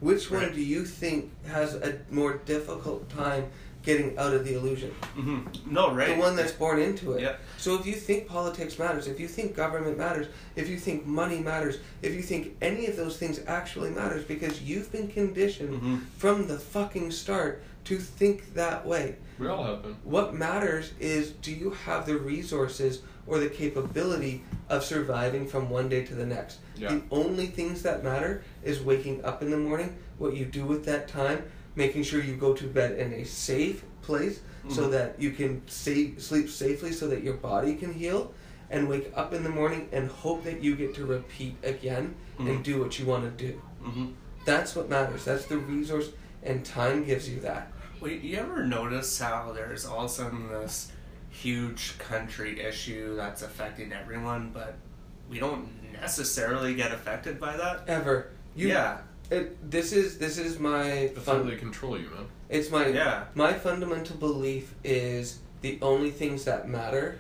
Which one Right. do you think has a more difficult time getting out of the illusion. hmm No, right. The one that's born into it. Yeah. So if you think politics matters, if you think government matters, if you think money matters, if you think any of those things actually matters, because you've been conditioned Mhm. from the fucking start to think that way. We all have been. What matters is do you have the resources or the capability of surviving from one day to the next? Yeah. The only things that matter is waking up in the morning, what you do with that time, making sure you go to bed in a safe place so Mhm. that you can save, sleep safely so that your body can heal and wake up in the morning and hope that you get to repeat again Mhm. and do what you want to do. hmm That's what matters. That's the resource and time gives you that. Wait, you ever notice how there's all of a sudden this huge country issue that's affecting everyone, but we don't necessarily get affected by that? Ever. You yeah, It, this is this is my That's how fun, they control you, man. it's my yeah. my fundamental belief is the only things that matter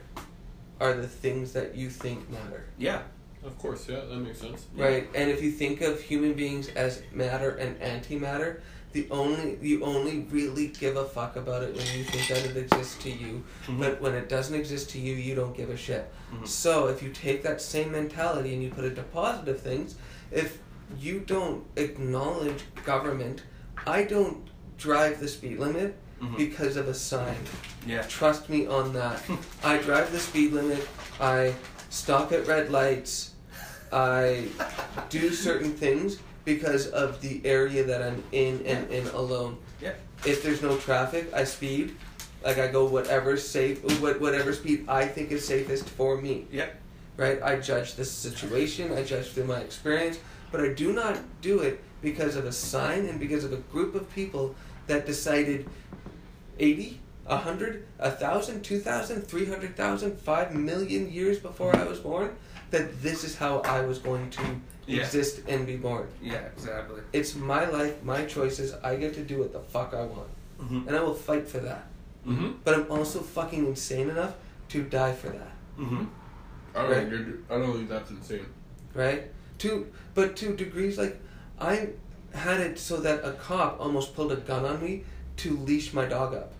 are the things that you think matter Yeah. Of course, yeah, that makes sense. right and if you think of human beings as matter and antimatter the only you only really give a fuck about it when you think that it exists to you Mhm. but when it doesn't exist to you you don't give a shit Mhm. so if you take that same mentality and you put it to positive things if you don't acknowledge government i don't drive the speed limit Mhm. because of a sign Yeah. Trust me on that. *laughs* I drive the speed limit. I stop at red lights. I do certain things because of the area that I'm in and in alone. Yeah. If there's no traffic, I speed. Like I go whatever safe, what whatever speed I think is safest for me. Yeah. Right. I judge the situation. I judge through my experience, but I do not do it because of a sign and because of a group of people that decided 80, 100, 1,000, 2,000, 300,000, 5 million years before I was born that this is how I was going to Yeah. exist and be born. Yeah, exactly. It's my life, my choices. I get to do what the fuck I want. Mm-hmm. And I will fight for that. Mm-hmm. But I'm also fucking insane enough to die for that. Mm-hmm. I don't Right. think you're, I don't think that's insane. Right? To but to degrees like I had it so that a cop almost pulled a gun on me to leash my dog up.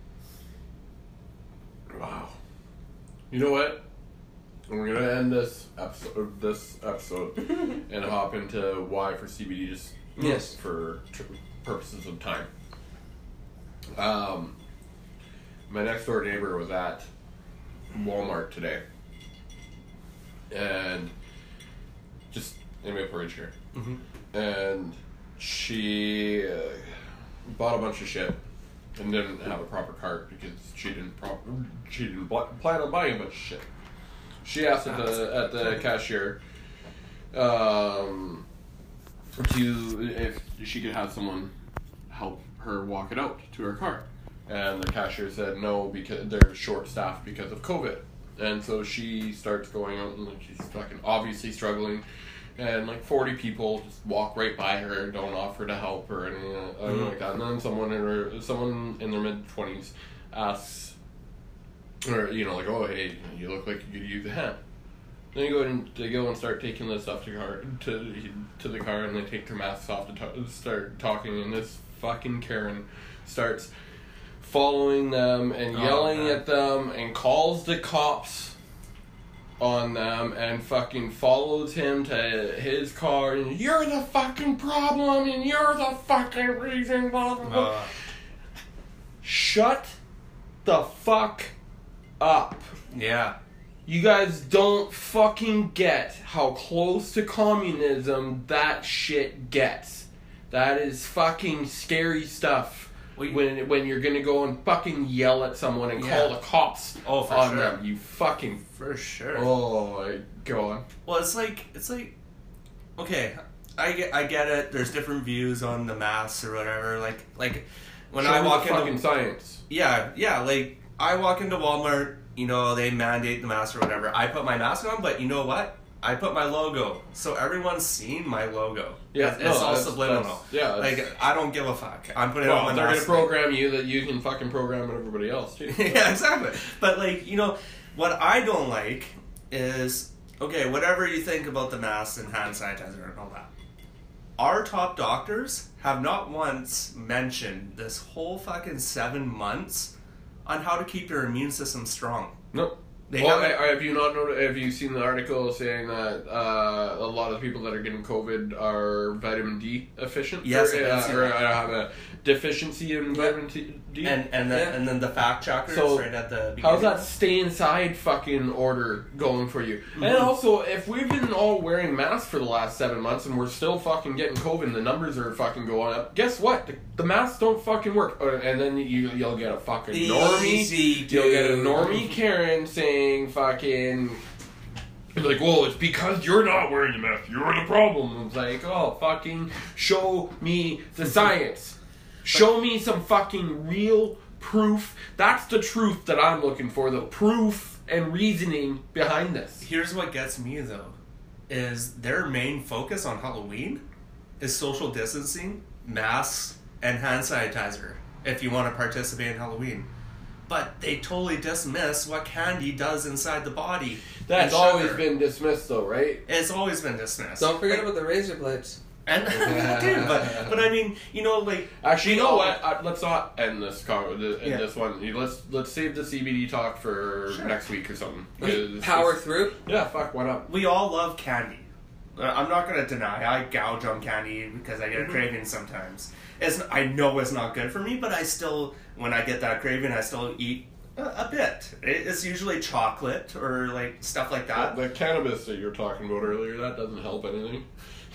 Wow. You know what? We're gonna end this episode, this episode, *laughs* and hop into why for CBD just Yes. for tr- purposes of time. Um, my next door neighbor was at Walmart today, and in my porridge here, Mm-hmm. and she uh, bought a bunch of shit and didn't have a proper cart because she didn't prop- she didn't bl- plan on buying a bunch of shit. She asked at the at the cashier um, to if she could have someone help her walk it out to her car, and the cashier said no because they're short staffed because of COVID, and so she starts going out and she's fucking obviously struggling and like 40 people just walk right by her and don't offer to help her anything, anything Mhm. like that and then someone in her someone in their mid 20s asks or you know like oh hey you look like you could use a hand then you go and they go and start taking the stuff to car to to the car and they take their masks off to ta- start talking and this fucking Karen starts following them and Oh, yelling man. at them and calls the cops on them and fucking follows him to his car and you're the fucking problem and you're the fucking reason blah blah blah. Uh, Shut the fuck up. yeah. You guys don't fucking get how close to communism that shit gets. That is fucking scary stuff. Well, you- when when you're gonna go and fucking yell at someone and Yeah. call the cops Oh, on sure. them, you fucking For sure. oh I- go on. Well, it's like it's like okay, I get I get it. There's different views on the masks or whatever. Like like when Show I walk the into fucking science. yeah yeah like I walk into Walmart, you know they mandate the mask or whatever. I put my mask on, but you know what? I put my logo, so everyone's seeing my logo. Yeah, it's, no, it's all that's- subliminal. that's- yeah, that's- like I don't give a fuck. I'm putting Well, on my they're gonna program you that you can fucking program everybody else too. *laughs* yeah, exactly. But like, you know, what I don't like is okay, whatever you think about the masks and hand sanitizer and all that. Our top doctors have not once mentioned this whole fucking seven months on how to keep your immune system strong. No. They well, haven't- have you not noticed? Have you seen the article saying that uh, a lot of people that are getting COVID are vitamin D efficient? Yes, or, I uh, or that. uh, have a deficiency in vitamin D. And and then Yeah. and then the fact checkers So, right at the beginning. How's that stay inside fucking order going for you? Mm-hmm. And also, if we've been all wearing masks for the last seven months and we're still fucking getting COVID, and the numbers are fucking going up. Guess what? The, the masks don't fucking work. Uh, And then you you'll get a fucking normie. Easy, You'll get a normie Karen saying fucking. Like, well, it's because you're not wearing the mask. You're the problem. It's like, oh, fucking show me the science. Show me some fucking real proof. That's the truth that I'm looking for. The proof and reasoning behind this. Here's what gets me though, is their main focus on Halloween is social distancing, masks, and hand sanitizer. If you want to participate in Halloween, but they totally dismiss what candy does inside the body. That's always been dismissed, though, right? It's always been dismissed. Don't forget about the razor blades. and *laughs* dude, but but I mean, you know, like Actually, you know all- what? Uh, let's not end this con- th- in Yeah. this one. Let's let's save the CBD talk for Sure. next week or something. We power just- through. Yeah, fuck. Why not? we all love candy. Uh, I'm not gonna deny I gouge on candy because I get a craving sometimes. It's I know it's not good for me, but I still when I get that craving, I still eat a, a bit. It- It's usually chocolate or like stuff like that. the cannabis that you're talking about earlier that doesn't help anything.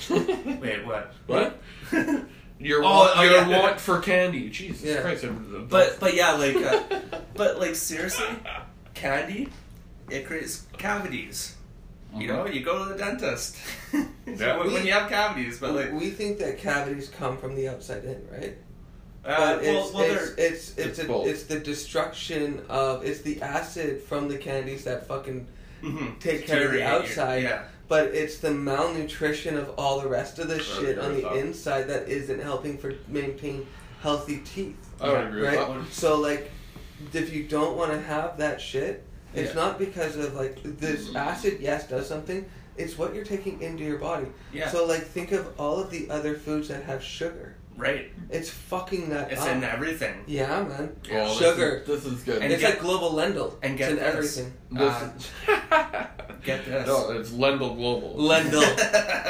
*laughs* *laughs* Wait, what? What? *laughs* Your Oh, want, oh, your yeah. want for candy. Jesus Yeah. Christ! But but yeah, like uh, but like seriously, candy it creates cavities. You know, you go to the dentist Yeah. when, when you have cavities, but like we think that cavities come from the outside in, right? Uh, But well, it's, well, it's, they're it's, it's, It's a- it's the destruction of it's the acid from the candies that fucking mhm. take care of the outside. Yeah. But it's the malnutrition of all the rest of the I shit agree on the that. inside that isn't helping for maintain healthy teeth. I would agree with Right? that. So like if you don't want to have that shit, it's Yeah. not because of like this acid yes does something. It's what you're taking into your body. Yeah. So like think of all of the other foods that have sugar. Right. It's fucking that It's up. in everything. Yeah, man. Well, this Sugar. is- This is, good. And it's get- like global Lendl. and it's get in this. everything. This Uh, is- *laughs* Get this. no, it's Lendl Global. Lendl.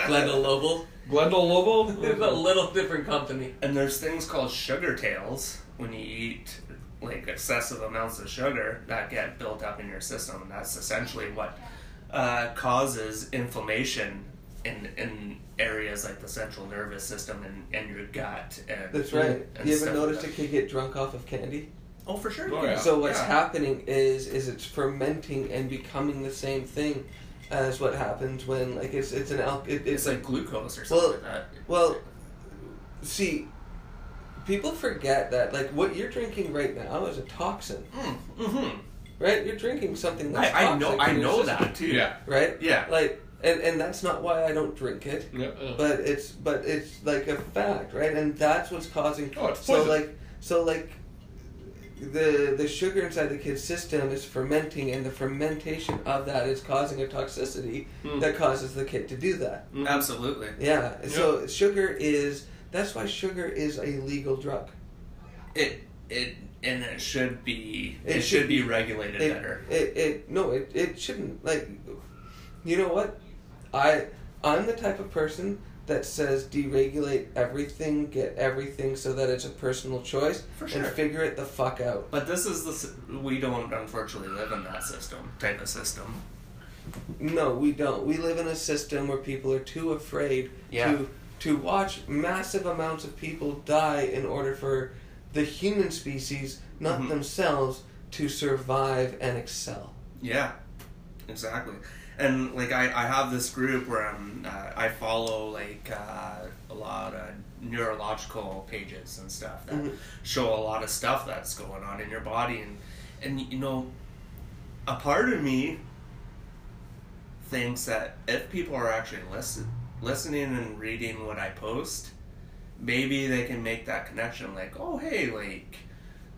Glendale Lobel. Glendale Global. It's a little different company. And there's things called sugar tails when you eat like excessive amounts of sugar that get built up in your system. And that's essentially what uh, causes inflammation in in areas like the central nervous system and, and your gut. And, That's right. and you ever like noticed that. a kid get drunk off of candy? Oh, for sure. Oh, yeah. So what's Yeah. happening is is it's fermenting and becoming the same thing as what happens when like it's it's an al- it, It's it's like glucose or something Well, like that. well see people forget that like what you're drinking right now is a toxin Mm, hmm right you're drinking something that's I, I know I know that too. Yeah. right Yeah. like and and that's not why I don't drink it Yeah. yeah. but it's but it's like a fact right and that's what's causing Oh, it's so like so like the the sugar inside the kid's system is fermenting and the fermentation of that is causing a toxicity Hmm. that causes the kid to do that Mhm. Absolutely. yeah so sugar is that's why sugar is a legal drug It it and it should be It it, should should be regulated it, better. It, it no it, it shouldn't like you know what I I'm the type of person that says deregulate everything get everything so that it's a personal choice For and figure it the fuck out But this is the we don't unfortunately live in that system type of system. no we don't we live in a system where people are too afraid Yeah. to to watch massive amounts of people die in order for the human species not Mhm. themselves to survive and excel Yeah, exactly. And like I, I have this group where I'm uh, I follow like uh, a lot of neurological pages and stuff that Mhm. show a lot of stuff that's going on in your body and and you know a part of me thinks that if people are actually listen, listening and reading what I post, maybe they can make that connection like, oh, hey, like,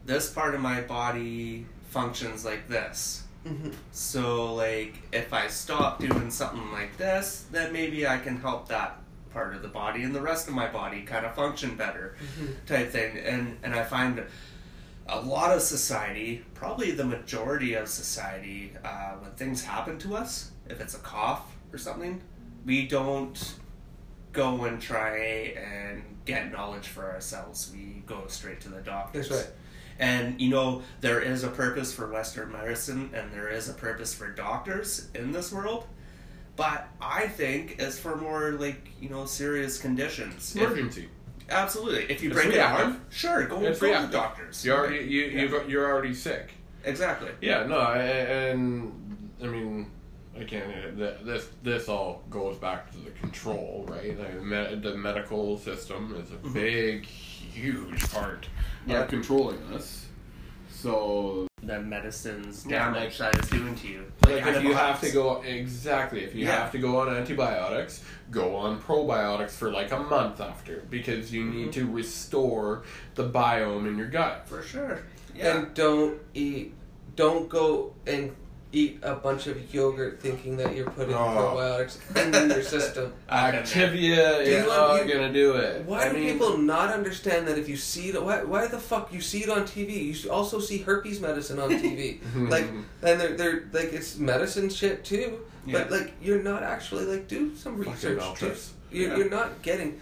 this part of my body functions like this. Mm-hmm. So, like, if I stop doing something like this, then maybe I can help that part of the body and the rest of my body kind of function better, type thing. And and I find a lot of society, probably the majority of society, uh, when things happen to us, if it's a cough or something, we don't go and try and get knowledge for ourselves. We go straight to the doctors. That's right. And you know, there is a purpose for Western medicine and there is a purpose for doctors in this world. But I think it's for more like, you know, serious conditions. Emergency. absolutely. If you It's break reactive. sure, go, It's go to reactive. doctors. You already you Yeah. you've, you're already sick. Exactly. Yeah, no, I- and I mean, again, th- this this all goes back to the control, right? Like, the medical system is a Mm-hmm. big, huge part Yeah. of controlling us. So, The medicine's Yeah, damage that it's doing to you. like, if you have to go exactly, if you Yeah. have to go on antibiotics, go on probiotics for like a month after because you need Mm-hmm. to restore the biome in your gut. For sure. Yeah. And don't eat. Don't go and eat a bunch of yogurt thinking that you're putting Oh. probiotics in your system. *laughs* Activia is not you- gonna do it. Why I do mean, people not understand that if you see it, why, why the fuck you see it on TV? You also see herpes medicine on TV. *laughs* like, and they're, they're like it's medicine shit too. Yeah. But like, you're not actually like do some research. Do, you're, Yeah. you're not getting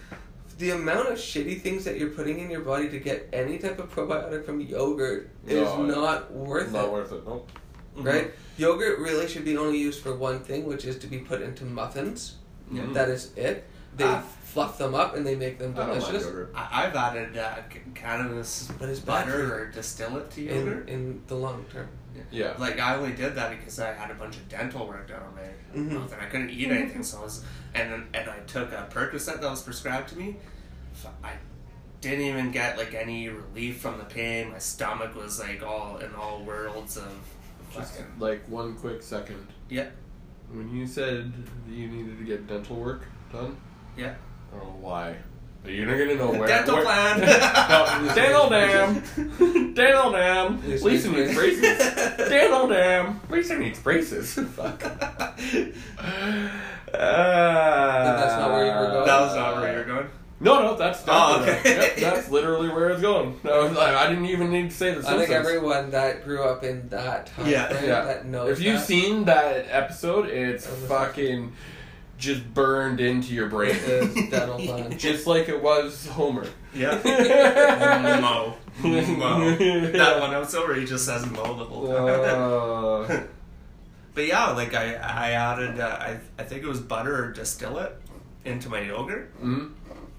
the amount of shitty things that you're putting in your body to get any type of probiotic from yogurt is not worth not it. worth it. Nope. Mhm. Right? Yogurt really should be only used for one thing, which is to be put into muffins. Yeah. That is it. They Ah. fluff them up and they make them I like delicious. I, I've added uh, c- cannabis But it's bad for butter or distill it to in yogurt. in the long term. Yeah. Like I only did that because I had a bunch of dental work done on my Mhm. mouth and I couldn't eat anything. So I was and then- and I took a Percocet that was prescribed to me. I didn't even get like any relief from the pain. My stomach was like all in all worlds of Just fucking like one quick second. yeah When you said that you needed to get dental work done, yeah. I don't know why. But you're not gonna know where. Dental where- plan. *laughs* no, *laughs* dental dam. dental dam. Yes, Lisa yes, needs yes. braces. dental dam. Lisa needs braces. *laughs* Fuck. Uh, that's not where you were going? That was not where you were going. No, no, that's Oh, okay. yep, that's literally where it's going. No, I I didn't even need to say the I think everyone that grew up in that time Yeah. frame Yeah. that knows If you've that, seen that episode, it's That was fucking just burned into your brain. is dental plan. *laughs* just like it was Homer. Yeah. *laughs* Mo. Mo. *laughs* That one episode where he just says Mo the whole time. Uh, But yeah, like I, I added, uh, I, I think it was butter or distillate into my yogurt. mm,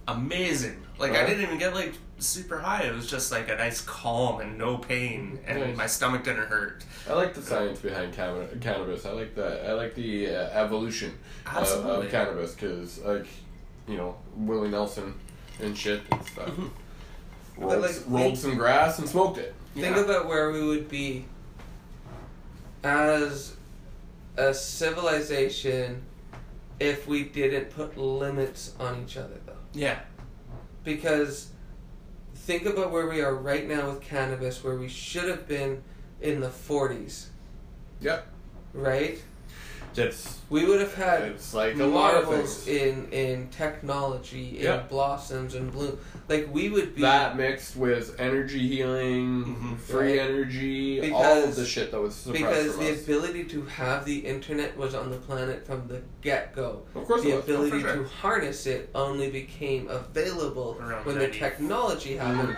Amazing. Like I Uh-huh. didn't even get like super high. It was just like a nice calm and no pain, and Nice. my stomach didn't hurt. I like the science behind canna- cannabis. I like the I like the uh, evolution of, of cannabis because like you know Willie Nelson and shit and stuff. Mhm. Rolled, like, rolled think- some grass and smoked it. Think Yeah. about where we would be as a civilization if we didn't put limits on each other, though. Yeah. Because think about where we are right now with cannabis, where we should have been in the 40s, Yep. right? It's We would have had it's like a lot of marvels things. in in technology, in Yeah. blossoms and bloom. Like we would be That mixed with energy healing, Mhm. free Right. energy, all of Because- the shit that was because the us. ability to have the internet was on the planet from the get go. Of course, The it was. ability for sure. to harness it only became available Around when 90. the technology happened.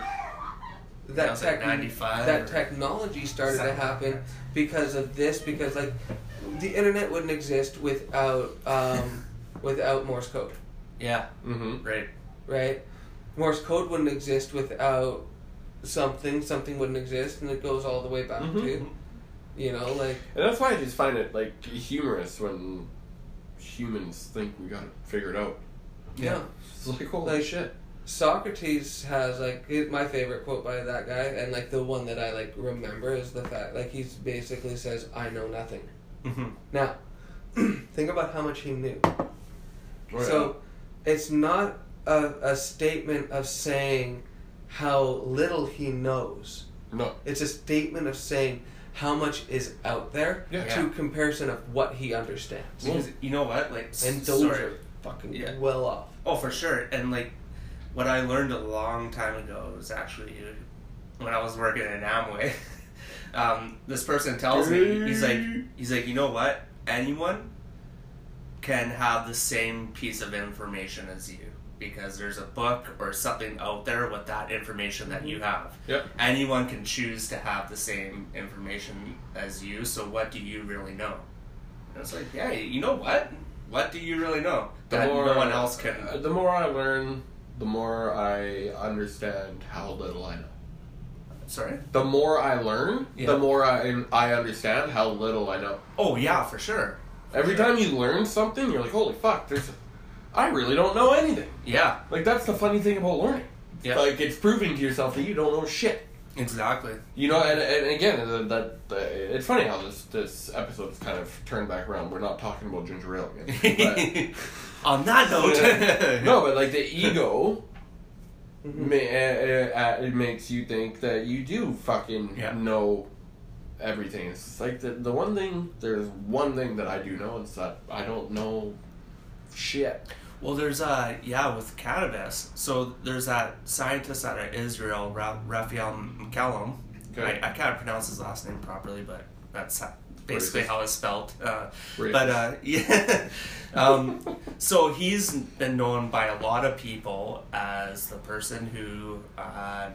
That That was like 95 that or technology started to happen because of this. Because like the internet wouldn't exist without um, *laughs* without Morse code, Yeah. Mm-hmm. Right. right? Morse code wouldn't exist without something. Something wouldn't exist, and it goes all the way back Mhm. to you know like And that's why I just find it like humorous when humans think we got to figure it figured out. yeah. It's like holy Like- shit. Socrates has like it- my favorite quote by that guy, and like the one that I like remember is the fact like he basically says, "I know nothing." Mm-hmm. Now, *clears throat* think about how much he knew. Oh, yeah. So, it's not a, a statement of saying how little he knows. no, It's a statement of saying how much is out there Yeah. to Yeah. comparison of what he understands. Because you know what? Like, and those sorry. are fucking Yeah. well off. Oh, for sure. And like, what I learned a long time ago is actually when I was working in Amway, *laughs* um, this person tells me he's like he's like you know what anyone can have the same piece of information as you because there's a book or something out there with that information that you have. Yep. Anyone can choose to have the same information as you. So what do you really know? And it's like, yeah, you know what? What do you really know The that more no one else can? uh, the more I learn, the more I understand how little I know. Sorry. The more I learn, Yeah. the more I I understand how little I know. Oh yeah, for sure. Every Sure. time you learn something, you're like, holy fuck, there's, I really don't know anything. Yeah. Like that's the funny thing about learning. Yeah. Like it's proving to yourself that you don't know shit. Exactly. You know, and, and again, that, it's funny how this this episode is kind of turned back around. We're not talking about ginger ale again. *laughs* On that note, *laughs* no, but like the ego, *laughs* Mhm. ma- uh, uh, it makes you think that you do fucking Yeah. know everything. It's like the the one thing. There's one thing that I do know. It's that I don't know shit. Well, there's uh yeah with cannabis. So there's that scientist out of Israel, Ra- Raphael McCallum. Okay. I, I can't pronounce his last name properly, but that's basically how it's spelled. Uh, but uh, *laughs* yeah, um, so he's been known by a lot of people as the person who uh,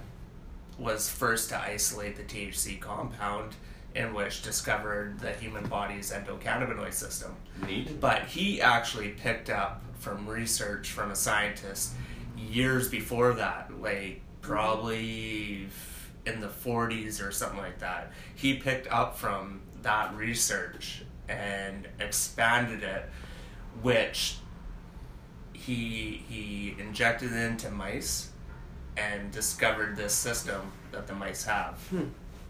was first to isolate the THC compound, in which discovered the human body's endocannabinoid system. Neat. But he actually picked up from research from a scientist years before that, like probably in the 40s or something like that. He picked up from that research and expanded it, which he he injected into mice and discovered this system that the mice have.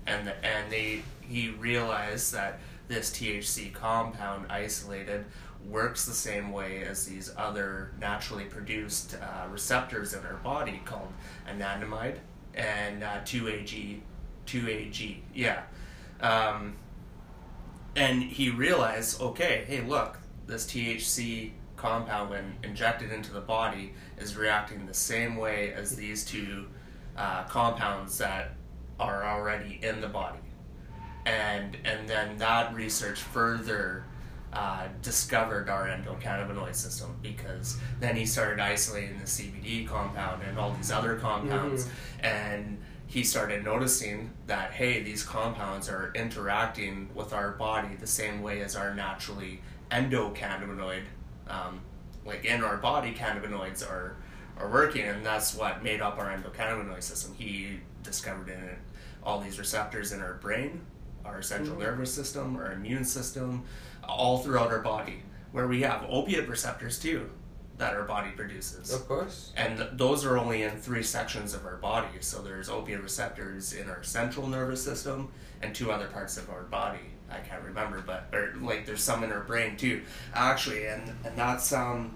And the, and they he realized that this THC compound isolated works the same way as these other naturally produced uh, receptors in our body called anandamide and uh, 2AG 2AG yeah. Um, and he realized okay hey look this THC compound when injected into the body is reacting the same way as these two uh, compounds that are already in the body. And and then that research further uh, discovered our endocannabinoid system because then he started isolating the CBD compound and all these other compounds. And he started noticing that hey these compounds are interacting with our body the same way as our naturally endocannabinoid um, like in our body cannabinoids are are working and that's what made up our endocannabinoid system. He discovered in it all these receptors in our brain our central nervous system our immune system all throughout our body where we have opiate receptors too that our body produces Of course. and th- those are only in three sections of our body. So there's opiate receptors in our central nervous system and two other parts of our body. I can't remember, but or like there's some in our brain too, actually, and and that's um.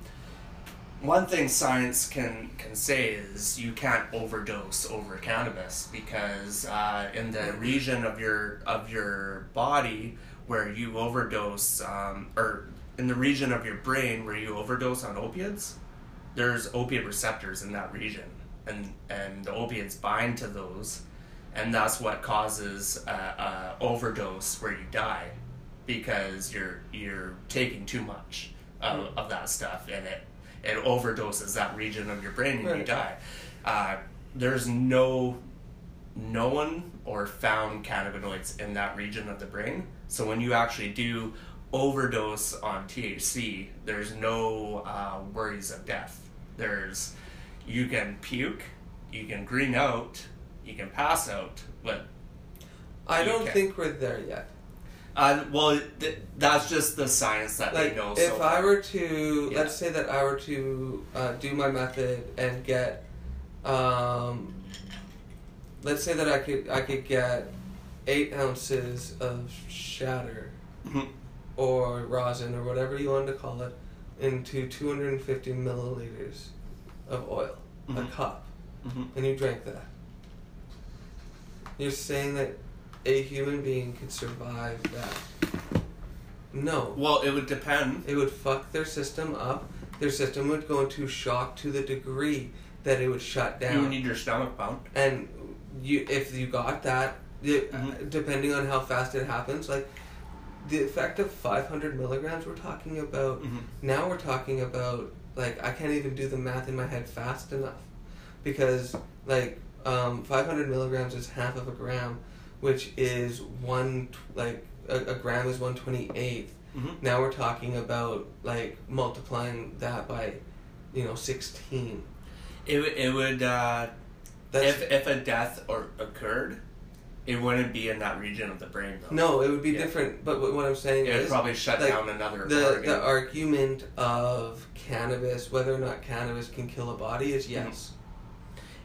One thing science can can say is you can't overdose over cannabis because uh, in the region of your of your body where you overdose, um, or in the region of your brain where you overdose on opiates, there's opiate receptors in that region, and and the opiates bind to those, and that's what causes a, a overdose where you die, because you're you're taking too much of, mm. of that stuff, and it it overdoses that region of your brain, and you die. Uh, there's no known or found cannabinoids in that region of the brain. So when you actually do overdose on THC, there's no uh, worries of death. There's you can puke, you can green out, you can pass out, but I don't can. think we're there yet. uh, well, th- that's just the science that Like, they know. So if so I were to, Yeah. let's say that I were to uh, do my method and get, um, let's say that I could I could get eight ounces of shatter Mhm. Or rosin or whatever you want to call it into 250 milliliters of oil, a Mhm. cup, Mhm. and you drank that. You're saying that a human being could survive that? No. well, it would depend. It would fuck their system up. Their system would go into shock to the degree that it would shut down. You need your stomach pumped. and you if you got that uh, Mhm. depending on how fast it happens like the effect of 500 milligrams we're talking about Mhm. now we're talking about like i can't even do the math in my head fast enough because like um, 500 milligrams is half of a gram which is one like a, a gram is 128th Mhm. now we're talking about like multiplying that by you know 16 It would- it would uh, that's if if a death or occurred, it wouldn't be in that region of the brain though. No, it would be Yeah. different. But what what I'm saying It would probably shut like, down another the organ. the argument of cannabis, whether or not cannabis can kill a body, is Mm-hmm. yes.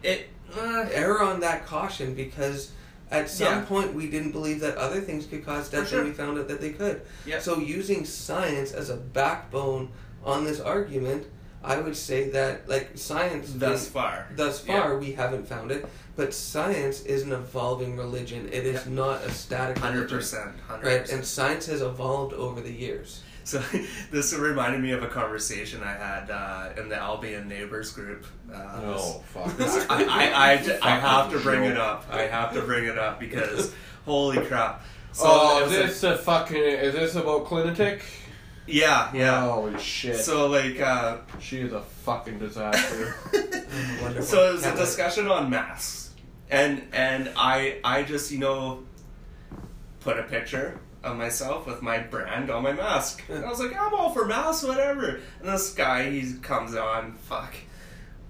it uh, Error on that caution because at some Yeah. point we didn't believe that other things could cause death, sure. and we found out that they could. Yeah. So using science as a backbone on this argument, I would say that like science thus far. Thus Yeah. far, we haven't found it, but science is an evolving religion. It is Yeah. not a static 100%, hundred Right, and science has evolved over the years. So *laughs* this reminded me of a conversation I had uh, in the Albion neighbors group. Uh, Oh fuck. this- *laughs* I, I, *laughs* I, I have to bring it up. I have to bring it up because holy crap. So oh, it is was a- this a fucking? Is this about Clinitic? yeah, yeah. Holy shit. So like, uh, she is a fucking disaster. So it was a Can't wait. discussion on masks, and and I I just you know put a picture of myself with my brand on my mask. And *laughs* I was like, I'm all for masks, whatever. And this guy, he comes on, fuck,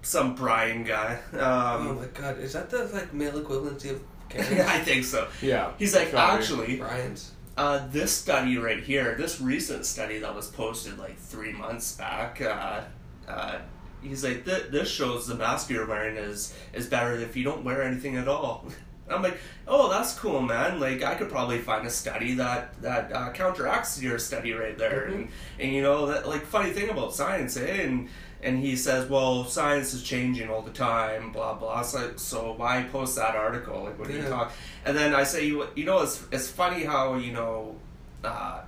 some Brian guy. Oh Um, my god, is that the like male equivalency of *laughs* I think so. yeah. He's like, actually, Brian's. uh, this study right here, this recent study that was posted like three months back, uh, uh, he's like, "Th- this shows the mask you're wearing is is better if you don't wear anything at all. And *laughs* I'm like, oh, that's cool, man. Like, I could probably find a study that that uh, counteracts your study right there. Mhm. And and you know that like funny thing about science, eh? And and he says, well, science is changing all the time, blah blah. So, so why post that article? Like, what are you talking? And then I say, you you know, it's it's funny how you know, uh,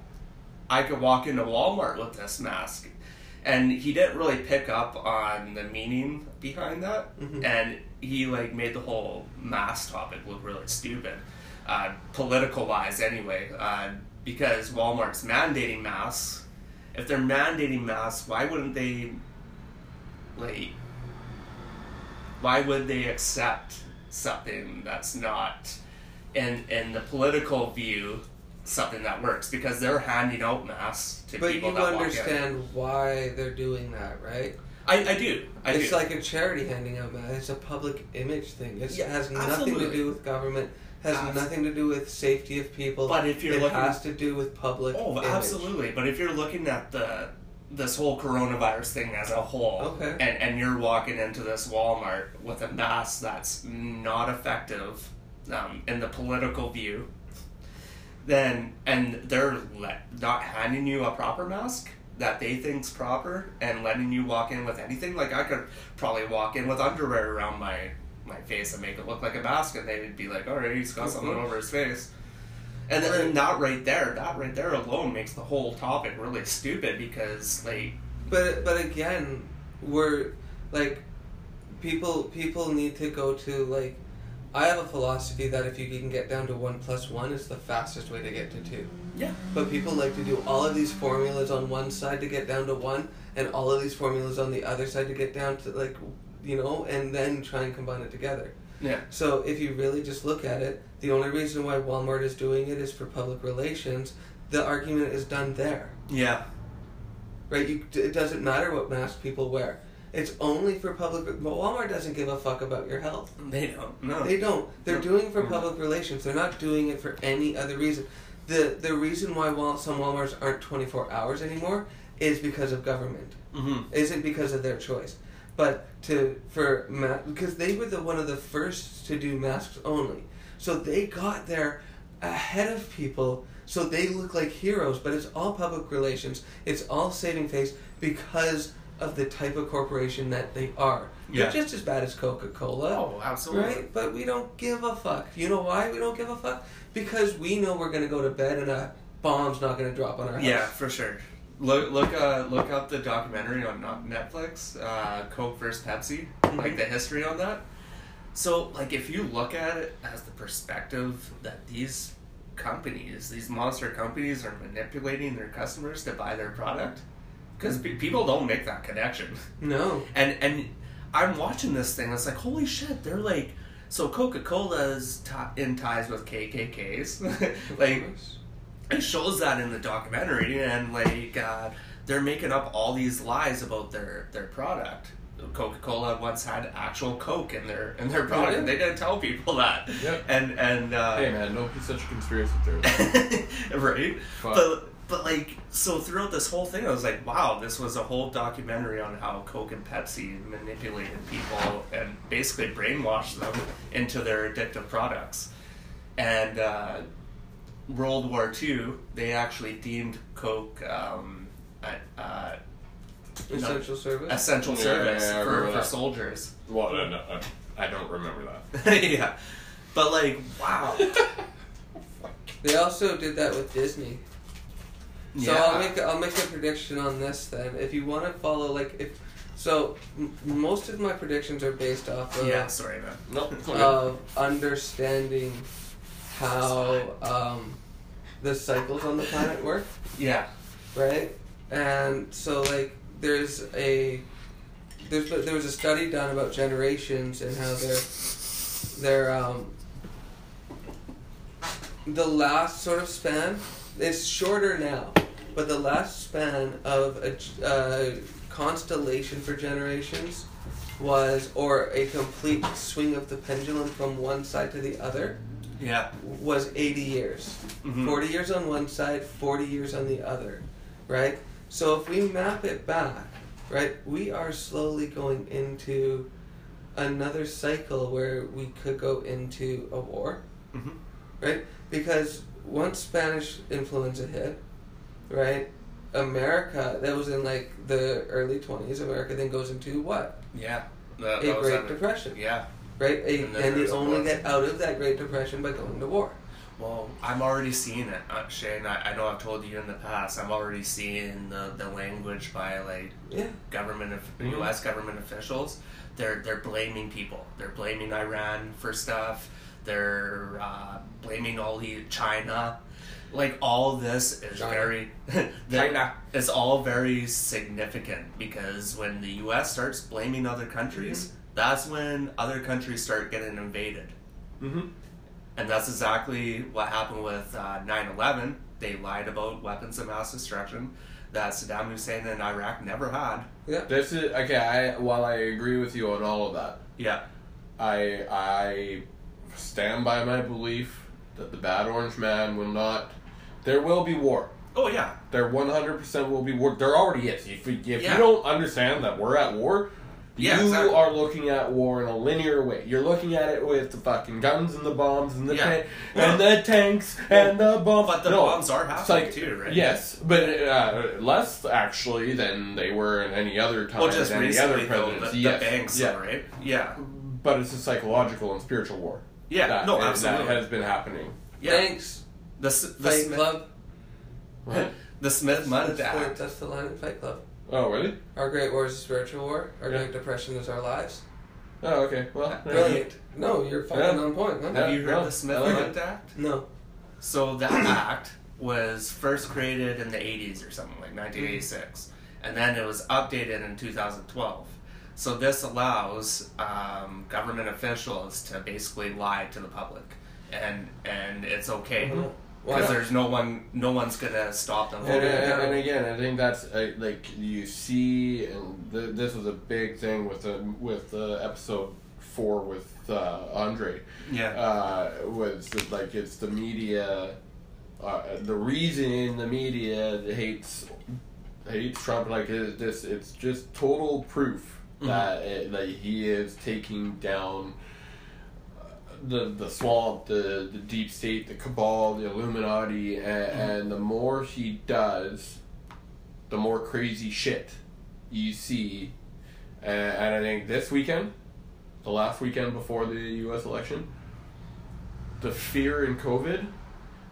I could walk into Walmart with this mask, and he didn't really pick up on the meaning behind that, Mhm. and he like made the whole mask topic look really stupid, uh, political wise anyway, uh, because Walmart's mandating masks. If they're mandating masks, why wouldn't they, like, why would they accept something that's not, in in the political view, something that works? Because they're handing out masks to people. But people you that walk in. understand why they're doing that, right? I, I do. I it's do. like a charity handing out masks. It's a public image thing. It Yeah, has nothing to do with government. Has Abs- nothing to do with safety of people. But if you're it looking- has to do with public. Oh, image. absolutely. But if you're looking at the this whole coronavirus thing as a whole, Okay. and and you're walking into this Walmart with a mask that's not effective um, in the political view, then and they're le- not handing you a proper mask that they think's proper and letting you walk in with anything. Like I could probably walk in with underwear around my my face and make it look like a mask, and they'd be like, "All right, he's got something Mhm. over his face." And then that right there, that right there alone makes the whole topic really stupid because like But but again, we're like people people need to go to like I have a philosophy that if you can get down to one plus one, it's the fastest way to get to two. yeah, But people like to do all of these formulas on one side to get down to one, and all of these formulas on the other side to get down to like, you know, and then try and combine it together. yeah, So if you really just look at it, the only reason why Walmart is doing it is for public relations. The argument is done there, yeah, right? You, it doesn't matter what mask people wear. It's only for public. But Walmart doesn't give a fuck about your health. they don't no. They don't. They're No. doing it for public relations. They're not doing it for any other reason. The the reason why Wal- some Walmarts aren't 24 hours anymore is because of government. mm-hmm. Isn't because of their choice. But to for ma- because they were the one of the first to do masks only. So they got there ahead of people so they look like heroes, but it's all public relations. It's all saving face because of the type of corporation that they are. Yeah. They're just as bad as Coca-Cola. Oh, absolutely. Right? But we don't give a fuck. You know why we don't give a fuck? Because we know we're gonna go to bed and a bomb's not gonna drop on our house. Yeah, for sure. Look, look, uh, look up the documentary on Netflix, uh, Coke versus Pepsi. like the history on that. So, like, if you look at it as the perspective that these companies, these monster companies, are manipulating their customers to buy their product, because people don't make that connection. *laughs* No. And and I'm watching this thing. It's like holy shit. They're like so Coca Cola's t- in ties with KKKs. *laughs* like it shows that in the documentary, and like uh, they're making up all these lies about their their product. Coca Cola once had actual Coke in their in their product. yeah? They didn't tell people that. Yep. And and uh, Hey man, be such a conspiracy theorist. *laughs* right? Fuck. But but like so throughout this whole thing, I was like, wow, this was a whole documentary on how Coke and Pepsi manipulated people and basically brainwashed them into their addictive products. And uh, World War II, they actually deemed Coke um, a- uh, Essential service. essential Yeah, service yeah, I for, for soldiers. well, I, don't- I don't remember that. *laughs* yeah, but like, wow. *laughs* They also did that with Disney. So yeah. I'll make I'll make a prediction on this then. If you want to follow like if so, m- most of my predictions are based off of yeah, sorry, man. Nope. *laughs* it's of understanding how um, the cycles on the planet work, Yeah. right? And so like there's a there's there was a study done about generations and how they're they're um, the last sort of span is shorter now, but the last span of a uh, constellation for generations was, or a complete swing of the pendulum from one side to the other, Yeah. was 80 years. Mhm. 40 years on one side, 40 years on the other, right? So if we map it back, right, we are slowly going into another cycle where we could go into a war, Mhm. right? Because once Spanish influenza hit, right, America, that was in like the early 20s, America then goes into what? Yeah. That, A that Great Depression, Yeah. right? A, And and a only get out of that Great Depression by going to war. Well, I'm already seeing it, uh, Shane. I, I know I've told you in the past. I'm already seeing the, the language by like Yeah. government, of, Mhm. U.S. government officials. They're they're blaming people. They're blaming Iran for stuff. They're uh, blaming all the China. Like all this is China. very *laughs* China. It's all very significant because when the U.S. starts blaming other countries, that's when other countries start getting invaded. Mm-hmm. And that's exactly what happened with uh, 9-11. They lied about weapons of mass destruction that Saddam Hussein and Iraq never had. Yeah. This is okay. I while I agree with you on all of that, Yeah. I I stand by my belief that the bad orange man will not. There will be war. Oh yeah. There one hundred percent will be war. There already is. If, if Yeah. you don't understand that we're at war, Yeah, you exactly. are looking at war in a linear way. You're looking at it with the fucking guns and the bombs and the Yeah. ta- and the tanks and the bombs. But the No, bombs are happening like- too, right? Yes, but uh, less actually than they were in any other time. Well, just any recently other though, the, yes. the banks, yeah. right? Yeah. But it's a psychological and spiritual war. Yeah. that, no, that has been happening. yeah. Thanks, The the Fight Smith, Club. What? *laughs* the Smith-Mundt That's, the, Act. that's the line in Fight Club. Oh, really? Our Great War is a spiritual war. Our Yeah. Great Depression is our lives. Oh, okay. Well, Brilliant. No, you're fucking Yeah. on point. Huh? Yeah. Have you heard no, the Smith I like Mundt. Act? No. So that *coughs* act was first created in the 80s or something like 1986, and then it was updated in 2012. So this allows um, government officials to basically lie to the public, and and it's okay Mhm. Why because there's no one, no one's gonna stop them. And, from Yeah. doing it. and, and again, I think that's uh, like you see, and th- this was a big thing with the with uh, episode four with uh, Andre. Yeah, uh, was that, like it's the media. Uh, the reason the media hates hates Trump like is this, it's just total proof Mhm. that it, that he is taking down uh, the the swamp, the the deep state, the cabal, the Illuminati, and, and the more he does, the more crazy shit you see. And, and I think this weekend, the last weekend before the U.S. election, the fear in COVID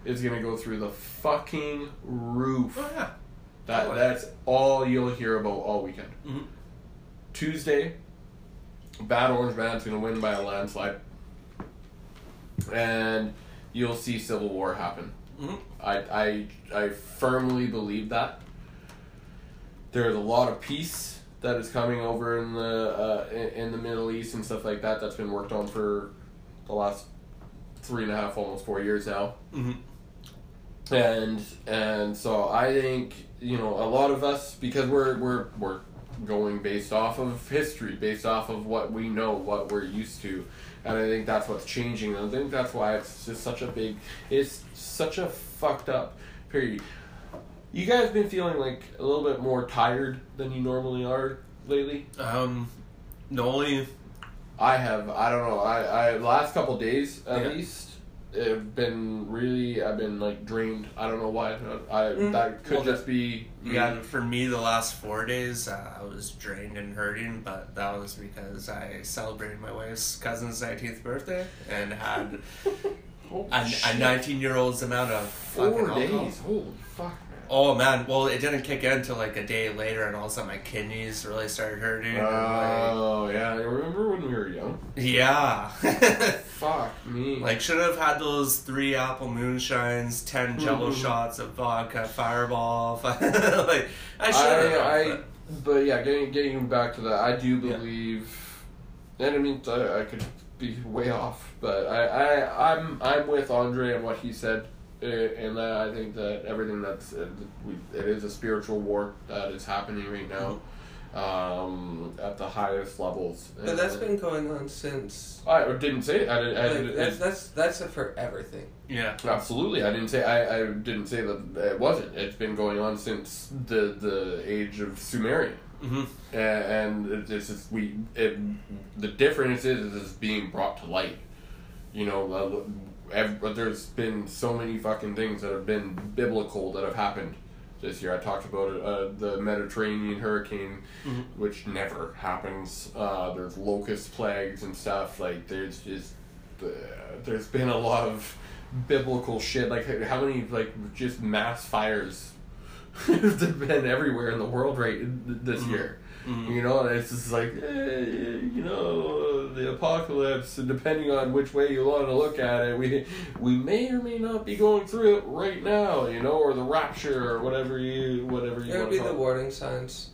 is gonna go through the fucking roof. oh yeah, That Oh, that's all you'll hear about all weekend. Mhm. Tuesday, bad orange man's going to win by a landslide, and you'll see civil war happen. Mhm. I I I firmly believe that. There's a lot of peace that is coming over in the uh, in, the Middle East and stuff like that. That's been worked on for the last three and a half, almost four years now Mhm. and and so I think you know a lot of us because we're we're we're going based off of history, based off of what we know, what we're used to, and I think that's what's changing. And I think that's why it's just such a big, it's such a fucked up period. You guys been feeling like a little bit more tired than you normally are lately? Um, the only I have. I don't know. I I last couple days at Yeah. least have been really. I've been like drained. I don't know why. I Mm. that could Well, just be. yeah for me the last four days uh, I was drained and hurting, but that was because I celebrated my wife's cousin's nineteenth birthday and had *laughs* Holy a, a nineteen year old's amount of fucking Four alcohol. days. Holy fuck. Oh man, well it didn't kick in until like a day later, and all of a sudden my kidneys really started hurting. and, like, Oh yeah, I remember when we were young. yeah. *laughs* Fuck me. Like should have had those three apple moonshines, ten Jello Mhm. shots of vodka, Fireball. *laughs* like I should have. I, I, but yeah, getting getting back to that, I do Yeah. believe, and I mean, I, I could be way off, but I, I, I'm, I'm with Andre and what he said, uh, and that I think that everything that's, uh, it is a spiritual war that is happening right now, um, at the highest levels. But that's And been going on since. I didn't say it. I didn't. I Like, didn't that's it- that's that's a for everything. yeah. Absolutely, I didn't say I, I didn't say that it wasn't. It's been going on since the the age of Sumerian. hmm A- and it- it's just we it, the difference is, is it's being brought to light you know uh, there's been so many fucking things that have been biblical that have happened this year. I talked about it uh, the mediterranean hurricane Mhm. which never happens. Uh, there's locust plagues and stuff. Like there's just uh, there's been a lot of biblical shit. Like how many like just mass fires *laughs* have there been everywhere in the world right this Mhm. year Mhm. you know, and it's just like, eh, you know, the apocalypse, and depending on which way you want to look at it, we we may or may not be going through it right now, you know, or the rapture, or whatever you whatever you It would be to the call it. warning signs,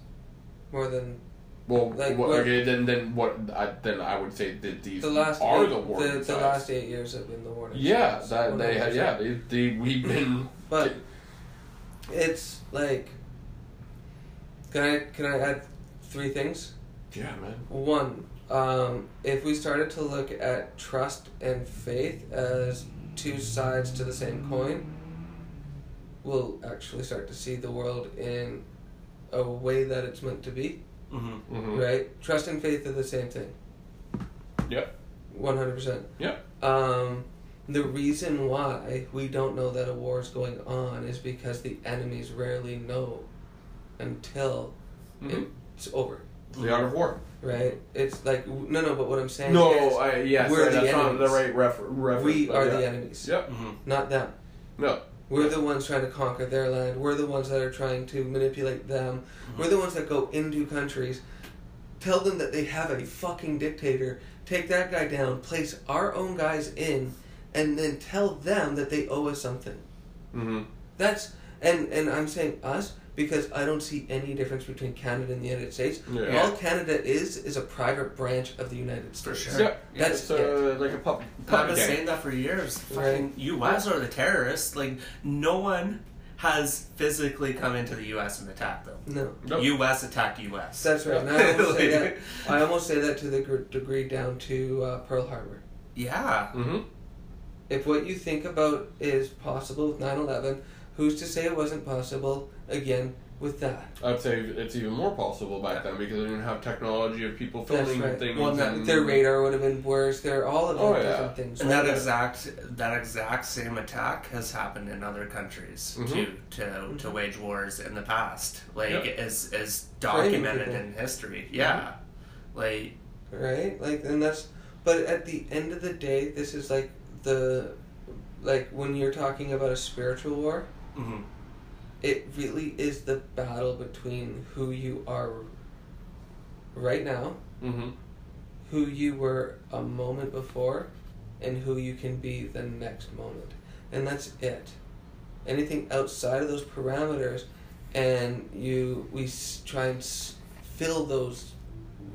more than Well, like, what- what- okay, then then what? I, then I would say that these the last are eight, the warning the, the signs. last eight years have been the warning. yeah, signs, that they have. Yeah, they, they we've been. But it's like, can I can I add three things? yeah, man. One, um, if we started to look at trust and faith as two sides to the same coin, we'll actually start to see the world in a way that it's meant to be. hmm Mm-hmm. Right? Trust and faith are the same thing. Yep. One hundred percent. Yep. Um, the reason why we don't know that a war is going on is because the enemies rarely know until Mhm. It's over. The art of war. Right? It's like no, no. But what I'm saying No, is, I, yes, we're that's the not the right refer- reference. we are yeah. the enemies, Yep. hmm not them. No. We're the ones trying to conquer their land. We're the ones that are trying to manipulate them. We're the ones that go into countries, tell them that they have a fucking dictator, take that guy down, place our own guys in, and then tell them that they owe us something. Mm-hmm. That's and and I'm saying us because I don't see any difference between Canada and the United States. Yeah. All Canada is is a private branch of the United States. For States. sure. Yeah, That's it's uh, like a pup. I've been saying that for years. Right. Fucking U.S. are the terrorists. Like no one has physically come into the U.S. and attacked them. No, Nope. U.S. attacked U.S. that's right. And I *laughs* almost say that. I almost say that to the gr- degree down to uh, Pearl Harbor. Yeah. Mm-hmm. If what you think about is possible with 9/11, who's to say it wasn't possible again with that? I'd say it's even more possible back then because they didn't have technology of people filming right. things. Well, that, their radar would have been worse. Their all of the Oh, different yeah. things. And right? that exact that exact same attack has happened in other countries Mhm. too to to wage wars in the past. Like Yep. is is documented in history. Yeah. Like right like and that's but at the end of the day this is like the like when you're talking about a spiritual war mhm. It really is the battle between who you are right now Mhm. who you were a moment before and who you can be the next moment. And that's it. Anything outside of those parameters and you we s- try and s- fill those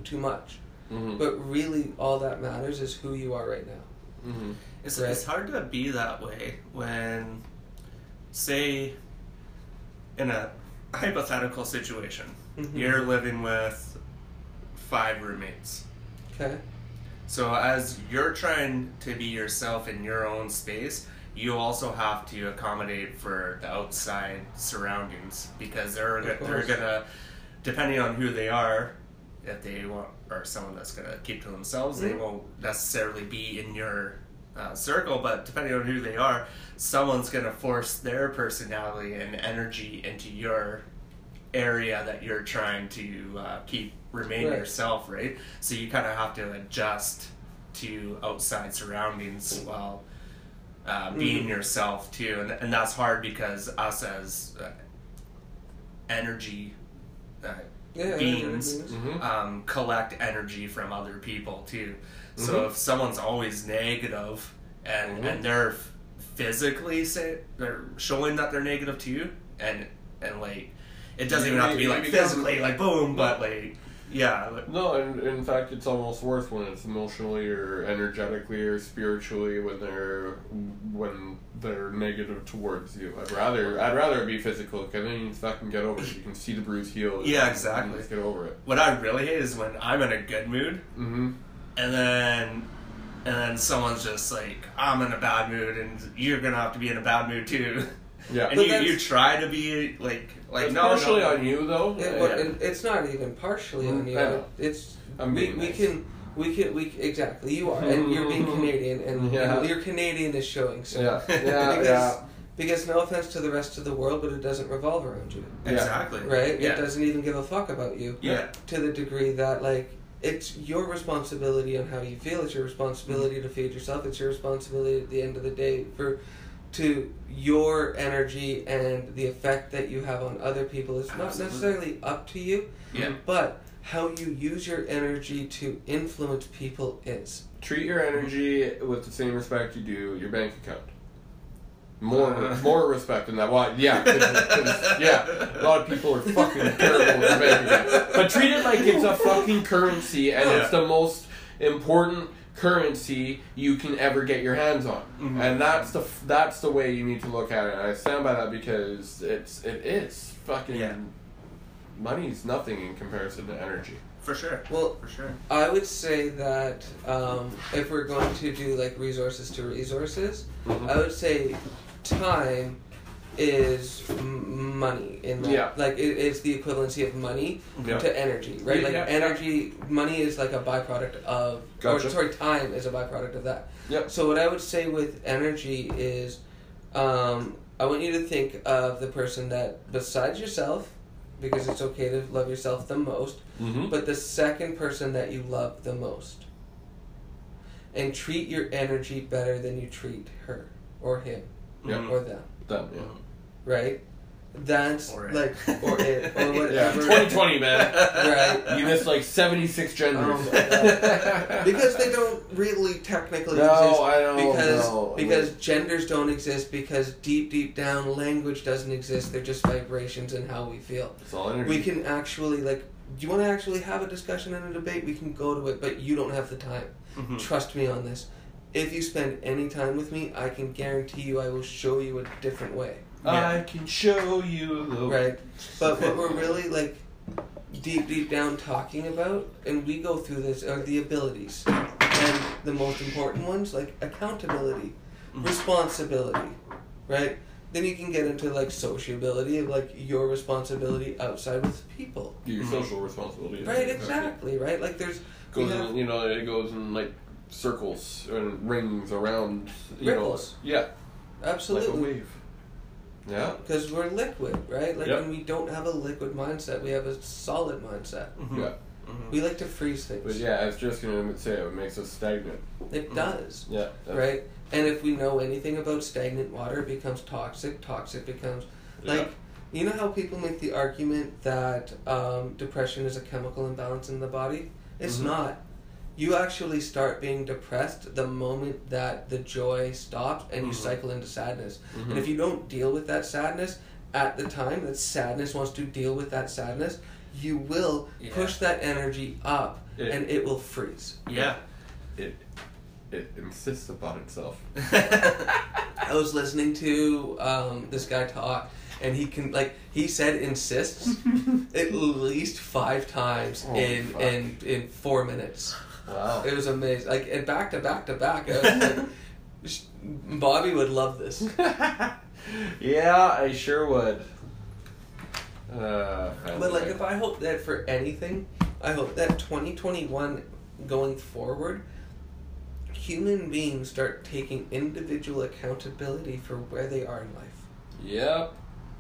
too much. Mm-hmm. But really all that matters is who you are right now. mm-hmm. It's, Right. it's hard to be that way when, say, in a hypothetical situation, Mhm. you're living with five roommates. Okay. So as you're trying to be yourself in your own space, you also have to accommodate for the outside surroundings because they're they're gonna, depending on who they are, if they want or someone that's gonna keep to themselves, they Mhm. won't necessarily be in your uh, circle. But depending on who they are, someone's gonna force their personality and energy into your area that you're trying to uh, keep remain Right. yourself, right? So you kind of have to adjust to outside surroundings while uh, being Mhm. yourself too, and and that's hard because us as uh, energy uh, Yeah. beings. Mm-hmm. um, collect energy from other people too. So Mhm. if someone's always negative and Mhm. and they're physically say they're showing that they're negative to you, and and like it doesn't even have to be like physically like boom, but like yeah, like, No, and in fact, it's almost worse when it's emotionally or energetically or spiritually when they're when they're negative towards you. I'd rather I'd rather it be physical because then you fucking get over it. You can see the bruise heal. Yeah, exactly. Get over it. what I really hate is when I'm in a good mood Mm-hmm. And then and then someone's just like I'm in a bad mood and you're gonna have to be in a bad mood too. *laughs* Yeah. and But you, you try to be like like it's no partially no. on you though. Yeah, well, and it's not even partially on you. It's I'm we, being we nice. can we can we exactly you are and you're being *laughs* Canadian and, Yeah. and your Canadian is showing. So Yeah, *laughs* yeah, because, yeah. Because no offense to the rest of the world, but it doesn't revolve around you, exactly right? Yeah. It doesn't even give a fuck about you yeah. to the degree that like it's your responsibility on how you feel. It's your responsibility to feed yourself. It's your responsibility at the end of the day for to your energy and the effect that you have on other people. It's not necessarily up to you, Yeah. but how you use your energy to influence people is. Treat your energy with the same respect you do your bank account. More, Uh. *laughs* more respect than that. Well, yeah, 'cause- 'cause, yeah. A lot of people are fucking terrible with their bank account, but treat it like it's a fucking currency, and it's the most important currency you can ever get your hands on. Mhm. And that's the that's the way you need to look at it. And I stand by that because it's it is fucking Yeah. money's nothing in comparison to energy. For sure. Well, For sure. I would say that um, if we're going to do like resources to resources, Mhm. I would say time is m- money in that. Yeah. Like it is the equivalency of money Yeah. to energy, right? Like yeah, energy, money is like a byproduct of, Gotcha. or sorry, time is a byproduct of that. Yep. So what I would say with energy is, um, I want you to think of the person that besides yourself, because it's okay to love yourself the most, Mm-hmm. but the second person that you love the most. And treat your energy better than you treat her or him Yeah. Or them, Done. Yeah. right? That's Or it. like or it or *laughs* whatever. Yeah, 2020, man. Right. You missed like 76 genders. Oh *laughs* because they don't really technically No, exist. I know, Because no. because genders don't exist. Because deep deep down language doesn't exist. They're just vibrations and how we feel. It's all energy. We can actually like. Do you want to actually have a discussion and a debate? We can go to it, but you don't have the time. Mhm. Trust me on this. If you spend any time with me, I can guarantee you I will show you a different way. Yeah. I can show you the Right. But what we're *laughs* really like deep deep down talking about, and we go through this, are the abilities. And the most important ones, like accountability, Mhm. responsibility, right? Then you can get into like sociability of like your responsibility outside with people. Your Mhm. social responsibility. Right, exactly, right? Like there's we Goes have- in, you know, it goes in like circles and rings around. You Ripples. Know, yeah, like a absolutely wave. Yeah. because we're liquid, right? Like Yep. when we don't have a liquid mindset, we have a solid mindset. Mhm. Yeah. Mhm. We like to freeze things. But yeah, I was just gonna say it makes us stagnant. It does. Yeah. right? And if we know anything about stagnant water, it becomes toxic. Toxic becomes Yeah. like you know how people make the argument that um, depression is a chemical imbalance in the body. It's Mhm. not. You actually start being depressed the moment that the joy stops and you Mhm. cycle into sadness. Mhm. And if you don't deal with that sadness at the time that sadness wants to deal with that sadness, you will Yeah. push that energy up Yeah. and it will freeze. Yeah. It it insists upon itself. *laughs* I was listening to um, this guy talk, and he can like he said insists *laughs* at least five times Oh, in fuck. in in four minutes. Wow. It was amazing, like and back to back to back. Like, *laughs* Bobby would love this. *laughs* yeah, I sure would. Uh, But like, if I hope that for anything, I hope that 2021 going forward, human beings start taking individual accountability for where they are in life. Yep.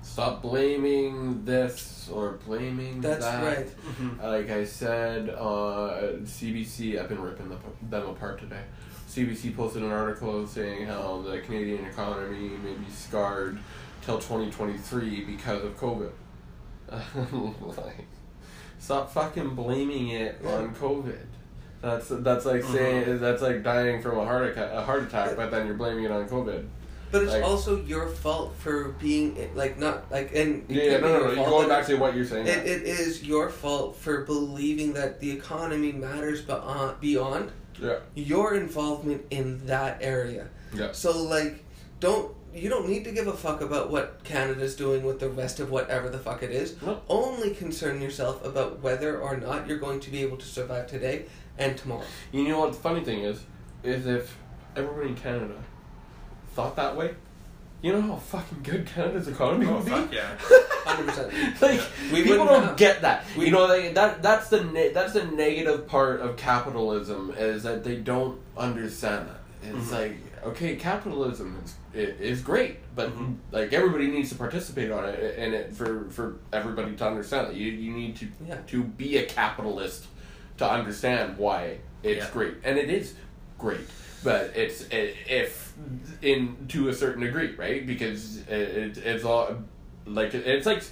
Stop blaming this or blaming That's that. right. Mhm. Like I said, uh, CBC, I've been ripping them, them apart today. CBC posted an article saying how the Canadian economy may be scarred till 2023 because of COVID. *laughs* like, stop fucking blaming it on COVID. That's that's like saying that's like dying from a heart attack, a heart attack, but then you're blaming it on COVID. But it's Like- also your fault for being like not like and Yeah, yeah no, no, no. fault, Going back to what you're saying. it, it is your fault for believing that the economy matters beyond uh, beyond yeah, your involvement in that area. yeah. So like, don't you don't need to give a fuck about what Canada's doing with the rest of whatever the fuck it is. No. Only concern yourself about whether or not you're going to be able to survive today and tomorrow. You know what the funny thing is? Is if everybody in Canada thought that way, you know how fucking good Canada's economy Oh, would be? fuck yeah. *laughs* Hundred percent. like We people don't have- get that. we- you know, they, that that's the ne- that's the negative part of capitalism is that they don't understand that. It's Mhm. like okay, capitalism is is great, but Mhm. like everybody needs to participate on it, and it for for everybody to understand that you you need to Yeah. to be a capitalist to understand why it's Yeah. great, and it is great. But it's it, if in to a certain degree, right? Because it, it, it's all like it's like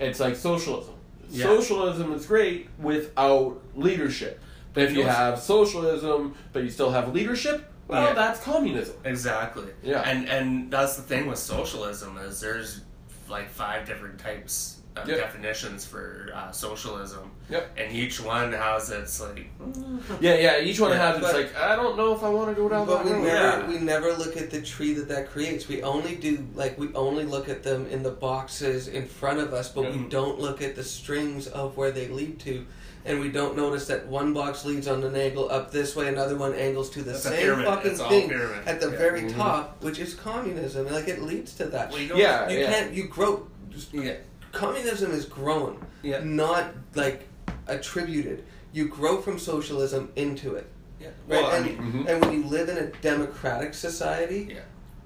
it's like socialism. Yeah. Socialism is great without leadership. But if You you know what's- have socialism, but you still have leadership, well, Yeah. that's communism. Exactly. Yeah. And and that's the thing with socialism is there's like five different types of Yep. definitions for uh, socialism. Yep. And each one has its like. *laughs* Yeah, yeah. Each one Yeah, has it's like I don't know if I want to go down But that we road. never Yeah. we never look at the tree that that creates. We only do like we only look at them in the boxes in front of us, but we Mhm. don't look at the strings of where they lead to, and we don't notice that one box leads on an angle up this way, another one angles to the That's same fucking It's thing at the Yeah. very Mhm. top, which is communism. Like it leads to that. Well, you Yeah, you yeah. can't you grow. Yeah. Communism is grown, Yeah. not like attributed. You grow from socialism into it. Yeah. Right, Well, I and, mean, Mhm. and when you live in a democratic society Yeah.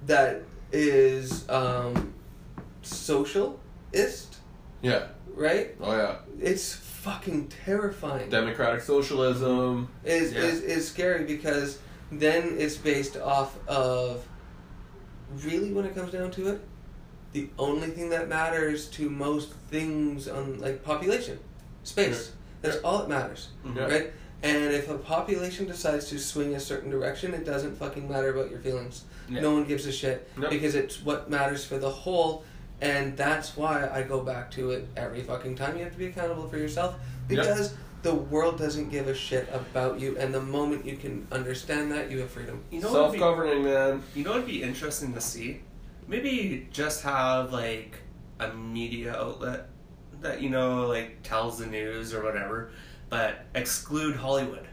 that is um, socialist, Yeah. right? Oh yeah. It's fucking terrifying. Democratic socialism. is, Yeah. is is scary because then it's based off of really when it comes down to it, the only thing that matters to most things on like population, space. That's all that matters. Mhm. Yeah. right? And if a population decides to swing a certain direction, it doesn't fucking matter about your feelings. Yeah. No one gives a shit No. because it's what matters for the whole. And that's why I go back to it every fucking time. You have to be accountable for yourself Yep. because the world doesn't give a shit about you. And the moment you can understand that, you have freedom. You know what would be- Self-governing, man. You know what'd be interesting to see? Maybe just have like a media outlet that you know like tells the news or whatever, but exclude Hollywood.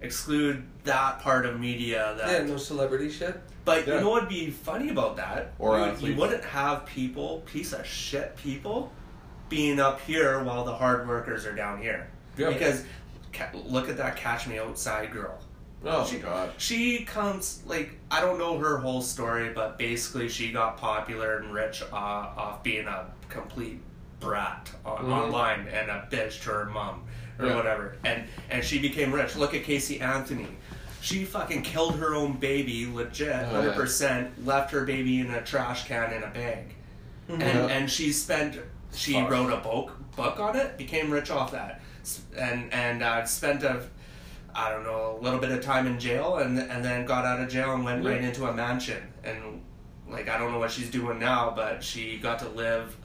Exclude that part of media that Yeah, no celebrity shit. But Yeah. you know what'd be funny about that? Or you, you wouldn't have people, piece of shit people, being up here while the hard workers are down here. Yeah. Because look at that Catch Me Outside girl. Oh She- god. She comes like I don't know her whole story, but basically she got popular and rich uh, off being a complete brat on, Mhm. online and a bitch to her mom or Yeah. whatever, and and she became rich. Look at Casey Anthony. She fucking killed her own baby, legit, Oh, yeah. hundred percent. Left her baby in a trash can in a bag, and Yeah. and she spent. She wrote a book book on it. Became rich off that, and and uh, spent a I don't know, a little bit of time in jail, and and then got out of jail and went Yeah. right into a mansion. And like I don't know what she's doing now, but she got to live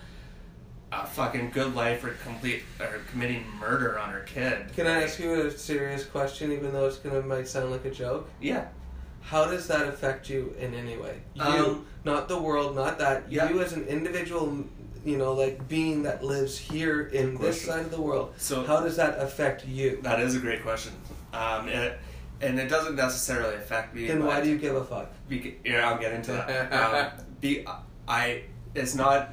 a fucking good life for complete or committing murder on her kid. Can I ask you a serious question, even though it's gonna might sound like a joke? Yeah. How does that affect you in any way? You, Um, not the world, not that. Yeah. You as an individual, you know, like being that lives here in this side of the world. So How does that affect you? that is a great question. Um, and it, and it doesn't necessarily affect me. Then why do you give a fuck? Beca- yeah, I'll get into that. *laughs* um, be, I it's not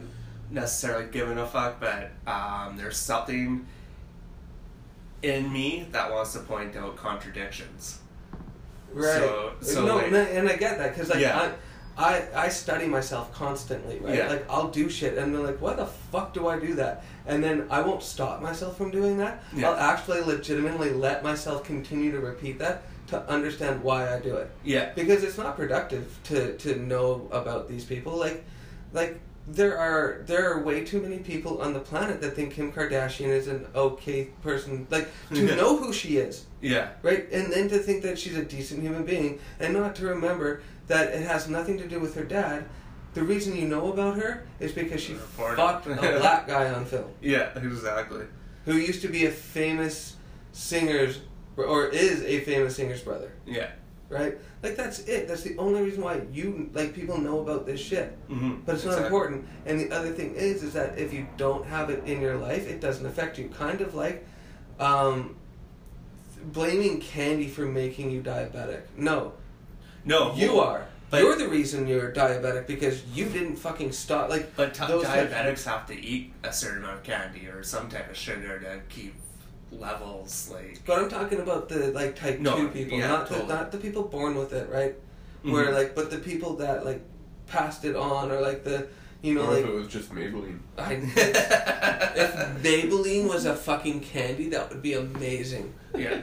necessarily giving a fuck, but um, there's something in me that wants to point out contradictions. Right. So- so, no, like- and I- and I get that because like Yeah. I, I I study myself constantly, right? Yeah. Like I'll do shit and they're like, why the fuck do I do that? And then I won't stop myself from doing that. Yeah. I'll actually legitimately let myself continue to repeat that to understand why I do it. Yeah. because it's not productive to to know about these people like like there are there are way too many people on the planet that think Kim Kardashian is an okay person like to Yeah. know who she is Yeah. right and then to think that she's a decent human being and not to remember that it has nothing to do with her dad the reason you know about her is because she fucked a *laughs* black guy on film Yeah. Exactly. who used to be a famous singer's or is a famous singer's brother Yeah. right? Like that's it. That's the only reason why you like people know about this shit. Mm-hmm. But it's not important. And the other thing is, is that if you don't have it in your life, it doesn't affect you. Kind of like um, blaming candy for making you diabetic. No, No, you well, are. but- You're the reason you're diabetic because you didn't fucking stop. Like But t- those types- diabetics have to eat a certain amount of candy or some type of sugar to keep levels like. But I'm talking about the like type No, two people, yeah, not totally. the not the people born with it, right? Where Mhm. like, but the people that like passed it on, or like the you know or like if it was just Maybelline. I, *laughs* *laughs* if Maybelline was a fucking candy, that would be amazing, yeah.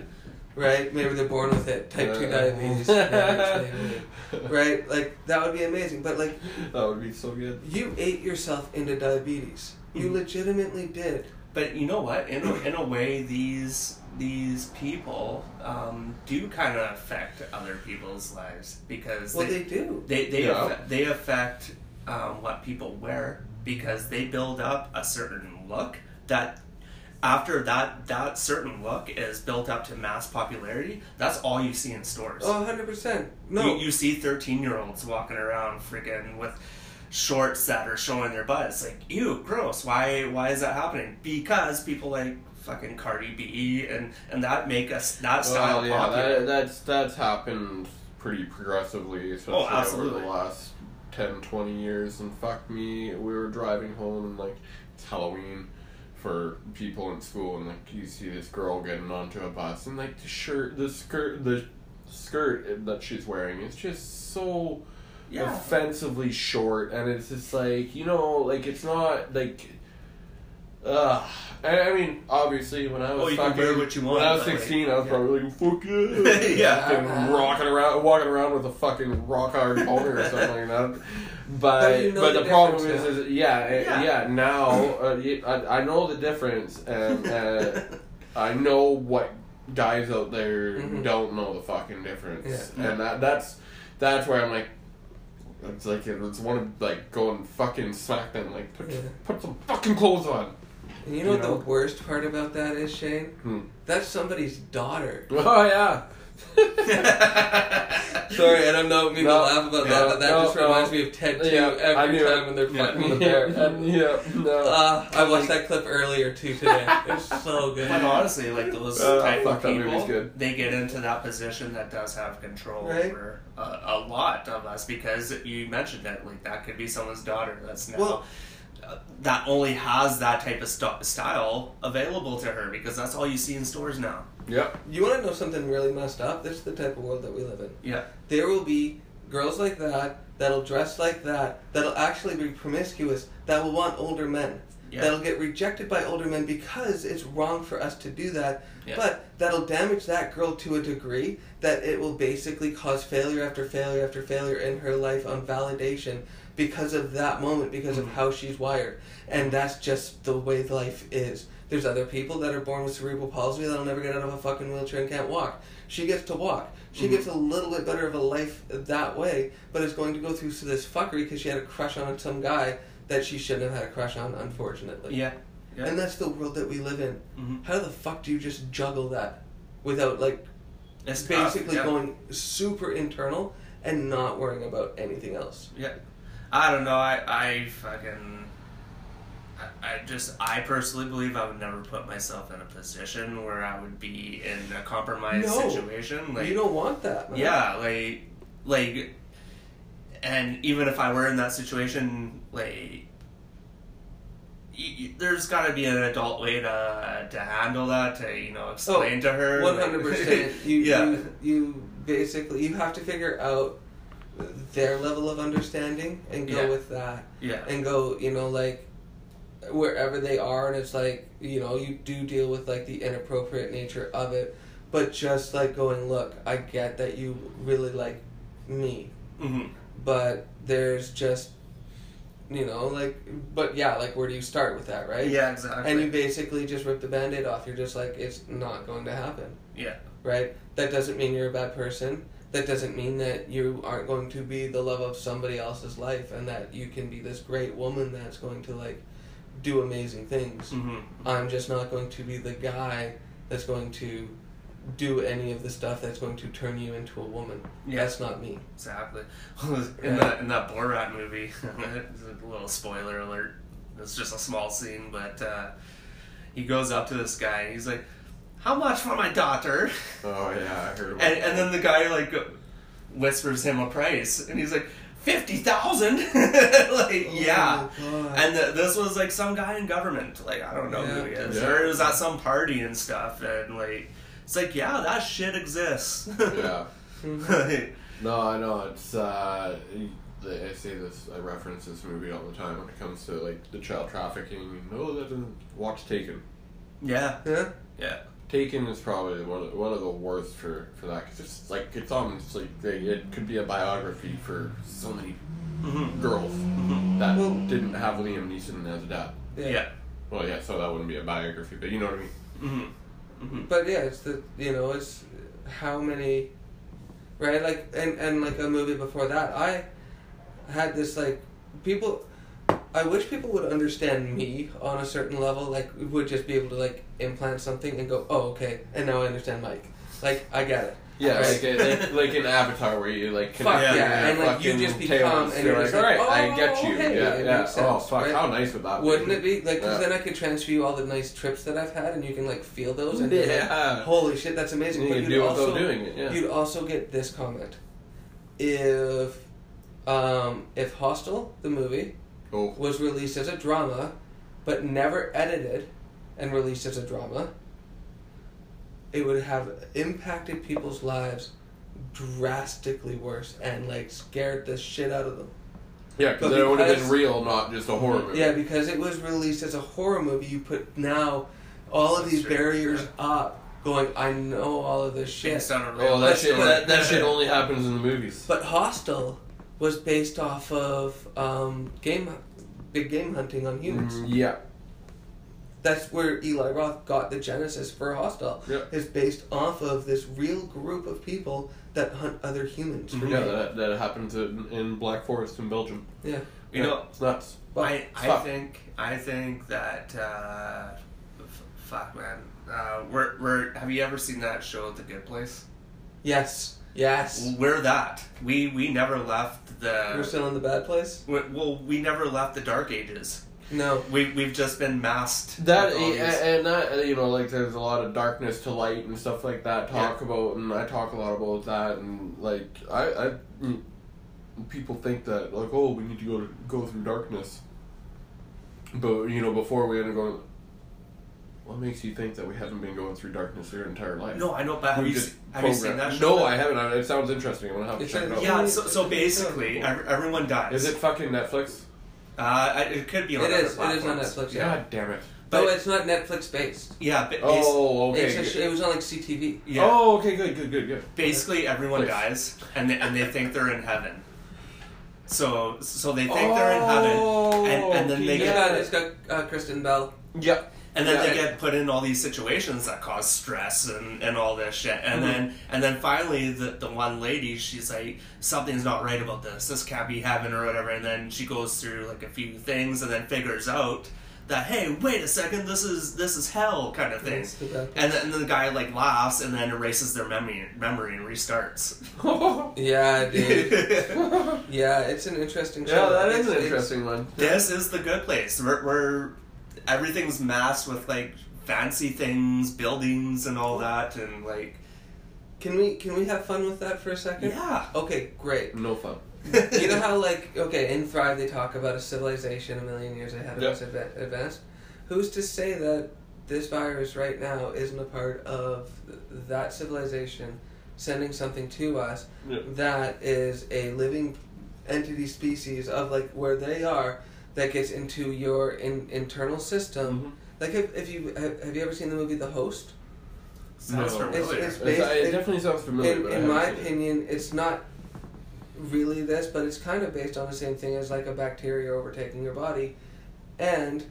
Right? Maybe they're born with it, type two Uh, diabetes, *laughs* yeah, right? Like that would be amazing. But like, That would be so good. you ate yourself into diabetes. You Mhm. legitimately did. But you know what? In a, in a way, these these people um, do kind of affect other people's lives because Well, they they do. they they, Yeah. affect, they affect um, what people wear because they build up a certain look that after that that certain look is built up to mass popularity. That's all you see in stores. Oh, 100 percent. No, You, you see 13 year olds walking around freaking with shorts that are showing their butt. It's like, ew, gross. Why why is that happening? Because people like fucking Cardi B and, and that make us that style Well, yeah, popular. that, that's that's happened pretty progressively, especially oh, over the last 10, 20 years. And fuck me, we were driving home and like it's Halloween for people in school, and like you see this girl getting onto a bus, and like the shirt, the skirt, the skirt that she's wearing is just so yeah. offensively short, and it's just like you know, like it's not like. Uh, I, I mean, obviously, when I was Oh, you fucking, wear what you want, when I was but, like, sixteen, I was yeah. probably like, "Fuck yeah!" *laughs* Yeah. Fucking rocking around, walking around with a fucking rock hard boner or something like that. But But you know but the the, problem is, is yeah, Yeah. yeah. Now uh, y- I, I know the difference, and uh, *laughs* I know what guys out there Mhm. don't know the fucking difference, Yeah. and that that's that's where I'm like. It's like it's one of like go and fucking smack them like put, Yeah. put some fucking clothes on. And you know You what know? the worst part about that is, Shane? Hmm. That's somebody's daughter. *laughs* Oh yeah. *laughs* Sorry, and I'm not meaning No, to laugh about that, but that no, just no. reminds me of Ted 2 Yeah, every time it. when they're Yeah. fucking the bear. and, yeah, no. Uh, *laughs* I watched that clip earlier too today. It's so good. But honestly, like those Uh, type of people, good. they get into that position that does have control Right. over a, a lot of us because you mentioned that like that could be someone's daughter that's now Well- that only has that type of st- style available to her because that's all you see in stores now. Yep. You want to know something really messed up? This is the type of world that we live in. Yeah. There will be girls like that that'll dress like that that'll actually be promiscuous that will want older men. Yeah. That'll get rejected by older men because it's wrong for us to do that. Yeah. But that'll damage that girl to a degree that it will basically cause failure after failure after failure in her life on validation because of that moment, because of Mhm. how she's wired. And that's just the way life is. There's other people that are born with cerebral palsy that'll never get out of a fucking wheelchair and can't walk. She gets to walk. She Mhm. gets a little bit better of a life that way, but is going to go through this fuckery because she had a crush on some guy that she shouldn't have had a crush on, unfortunately. Yeah. Yeah. And that's the world that we live in. Mhm. How the fuck do you just juggle that without like It's basically yeah. going super internal and not worrying about anything else? Yeah. I don't know. I, I fucking. I, I just. I personally believe I would never put myself in a position where I would be in a compromised No. situation. Like, you don't want that. Man. yeah, like, like, and even if I were in that situation, like, there's got to be an adult way to to handle that. To you know, explain oh, to her. Oh, One like- hundred percent. *laughs* You yeah. you you basically you have to figure out their level of understanding and go Yeah. with that. Yeah. and go you know like wherever they are and it's like you know you do deal with like the inappropriate nature of it. But just like going look i get that you really like me. Hmm but there's just you know like but yeah like where do you start with that right? Yeah, exactly. and you basically just rip the band-aid off. You're just like it's not going to happen. Yeah. right? That doesn't mean you're a bad person that doesn't mean that you aren't going to be the love of somebody else's life and that you can be this great woman that's going to like do amazing things hmm i'm just not going to be the guy that's going to do any of the stuff that's going to turn you into a woman Yeah. that's not me Exactly. *laughs* in that in that Borat movie, *laughs* a little spoiler alert. It's just a small scene, but uh, he goes up to this guy and he's like, "How much for my daughter?" Oh yeah, I heard about And that. and then the guy like whispers him a price, and he's like, 50000 *laughs* Like yeah. Oh my God. And th this was like some guy in government, like I don't know who he is, Yeah. or it was at some party and stuff, and like it's like yeah, that shit exists. *laughs* yeah. Mhm. No, I know. It's uh, I say this. I reference this movie all the time when it comes to like the child trafficking. No, that doesn't watch Taken. yeah, yeah yeah. Taken is probably one of, one of the worst for, for that because it's like it's almost like they, it could be a biography for so many hmm girls hmm that Well- didn't have Liam Neeson as a dad. Yeah. Well, yeah, so that wouldn't be a biography, but you know what I mean. hmm hmm But yeah, it's the you know it's how many, right? Like and and like a movie before that, I had this like people. I wish people would understand me on a certain level. Like would just be able to like implant something and go, oh okay, and now I understand Mike. Like I get it. Yeah, Right. like, like like in Avatar where you like Fuck connect yeah, and, like, you just become- and you're like, all right, I oh, get you. hey, yeah, yeah. makes oh fuck, right? how nice would that be? Wouldn't it be like? Because Yeah. then I could transfer you all the nice trips that I've had, and you can like feel those. And be like, Yeah. Holy shit, that's amazing. You but you'd do also doing it. Yeah. You'd also get this comment. If um, if Hostel, the movie, Oh, was released as a drama, but never edited and released as a drama, it would have impacted people's lives drastically worse and like scared the shit out of them. yeah, because it would have been real, not just a horror movie. Yeah, because it was released as a horror movie, you put now all of these That's true. barriers up, going, I know all of this shit. Based on a real Oh, that Let's shit. That, that shit only happens in the movies. But Hostel was based off of um, game, big game hunting on humans. Mm, yeah. That's where Eli Roth got the genesis for Hostel. Yep. It's based off of this real group of people that hunt other humans. for Mhm. Yeah, that, that happens in, in Black Forest in Belgium. yeah. You know, It's nuts. Well, I, I fuck. think I think that uh, f- fuck man. Uh, we're, we're have you ever seen that show The Good Place? Yes. Yes. We're that. We we never left the. We're still in the bad place. we, well we never left the dark ages. No. We we've just been masked. That with all these- and that you know like there's a lot of darkness to light and stuff like that talk about and I talk a lot about that and like I, I mm, people think that like oh we need to go go through darkness but you know before we end up going what makes you think that we haven't been going through darkness your entire life no, I know, but have We you just have you seen that show? no I haven't I- it sounds interesting I'm gonna have to It's check a- it out Yeah, so, so basically, ev- everyone dies. is it fucking Netflix Uh, I- it could be on It other is. It is on platforms. Netflix. Yeah. god damn it But But- it's not Netflix based. Yeah, but bas- oh okay It's a sh- it was on like CTV. yeah. oh okay good good good good basically everyone Please. dies and they, and they think they're in heaven so so they think they're in heaven and, and then they It's get got, it's got uh, Kristen Bell. yeah and then Yeah. they get put in all these situations that cause stress and, and all this shit and Mhm. then and then finally the, the one lady she's like something's not right about this this can't be heaven or whatever and then she goes through like a few things and then figures out that hey wait a second this is this is hell kind of thing That's the and then the guy like laughs and then erases their memory memory and restarts *laughs* Yeah, dude. *laughs* yeah, it's an interesting show. yeah, that is It's- an interesting one. this is the good place where, where everything's masked with like fancy things buildings and all that and like Can we can we have fun with that for a second? yeah Okay, great. No fun. *laughs* you know how like okay in Thrive they talk about a civilization a million years ahead of Yep. us advanced. Who's to say that this virus right now isn't a part of that civilization sending something to us Yeah. that is a living entity species of like where they are that gets into your in, internal system. Mm-hmm. Like if, if you have, have you ever seen the movie The Host? sounds No. familiar It's- It's- based- it it- definitely sounds familiar. in, but in my seen it. opinion, it's not really this, but it's kind of based on the same thing as like a bacteria overtaking your body and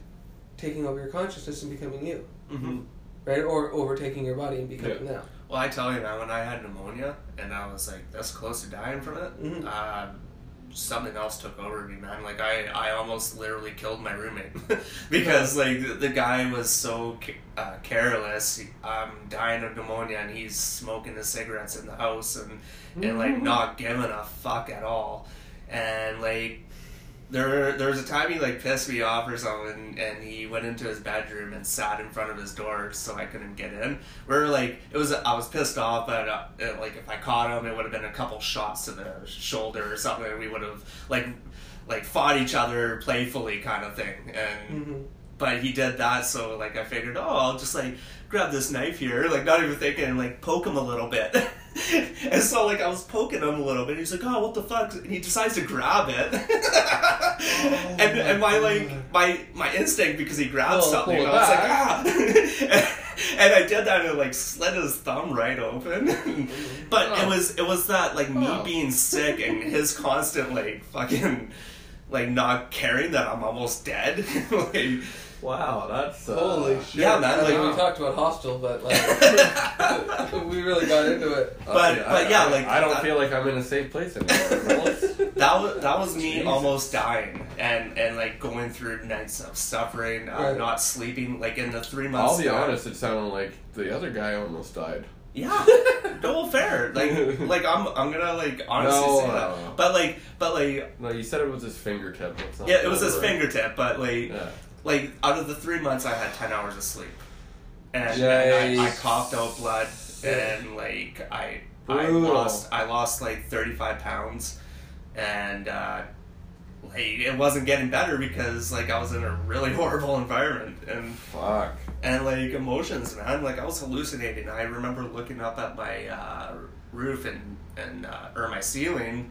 taking over your consciousness and becoming you, hmm right? Or overtaking your body and becoming them. well i tell you man when i had pneumonia and i was like this close to dying from it Mhm. uh, something else took over me man. Like i, I almost literally killed my roommate. *laughs* Because like the, the guy was so uh, careless. I'm dying of pneumonia and he's smoking his cigarettes in the house and and like not giving a fuck at all. And like there there was a time he like pissed me off or something and he went into his bedroom and sat in front of his door so I couldn't get in. We were like it was I was pissed off but uh, it, like if I caught him it would have been a couple shots to the shoulder or something and we would have like like fought each other playfully kind of thing and Mm-hmm. but he did that so like I figured oh I'll just like grab this knife here like not even thinking and like poke him a little bit. *laughs* And so like I was poking him a little bit he's like oh what the fuck? And he decides to grab it. *laughs* And and my like my my instinct because he grabbed Oh, something pull I was like ah. *laughs* And I did that and it like slit his thumb right open. But it Oh. was it was that like me Oh. being sick and his constant like fucking like not caring that I'm almost dead. Like Wow, that's uh, Holy shit! yeah, man, I mean, like- we talked about Hostel, but like *laughs* we really got into it. But- I- but yeah, I- like, I don't that- feel like I'm in a safe place anymore. *laughs* that was that was me Jesus. almost dying and and like going through nights of suffering, uh, Right. not sleeping. Like in the three months. I'll be there- honest, it sounded like the other guy almost died. Yeah, no fair. Like *laughs* like I'm I'm gonna like honestly No, say no. that. But like but like No, you said it was his fingertip. That's not yeah, it was his right. fingertip. But like Yeah. Like out of the three months, I had ten hours of sleep, and, and I, I coughed out blood, and like I I lost I lost like thirty five pounds, and uh, like it wasn't getting better because like I was in a really *laughs* horrible environment and Fuck. and like emotions, man. Like I was hallucinating. I remember looking up at my uh, roof and and uh, or my ceiling,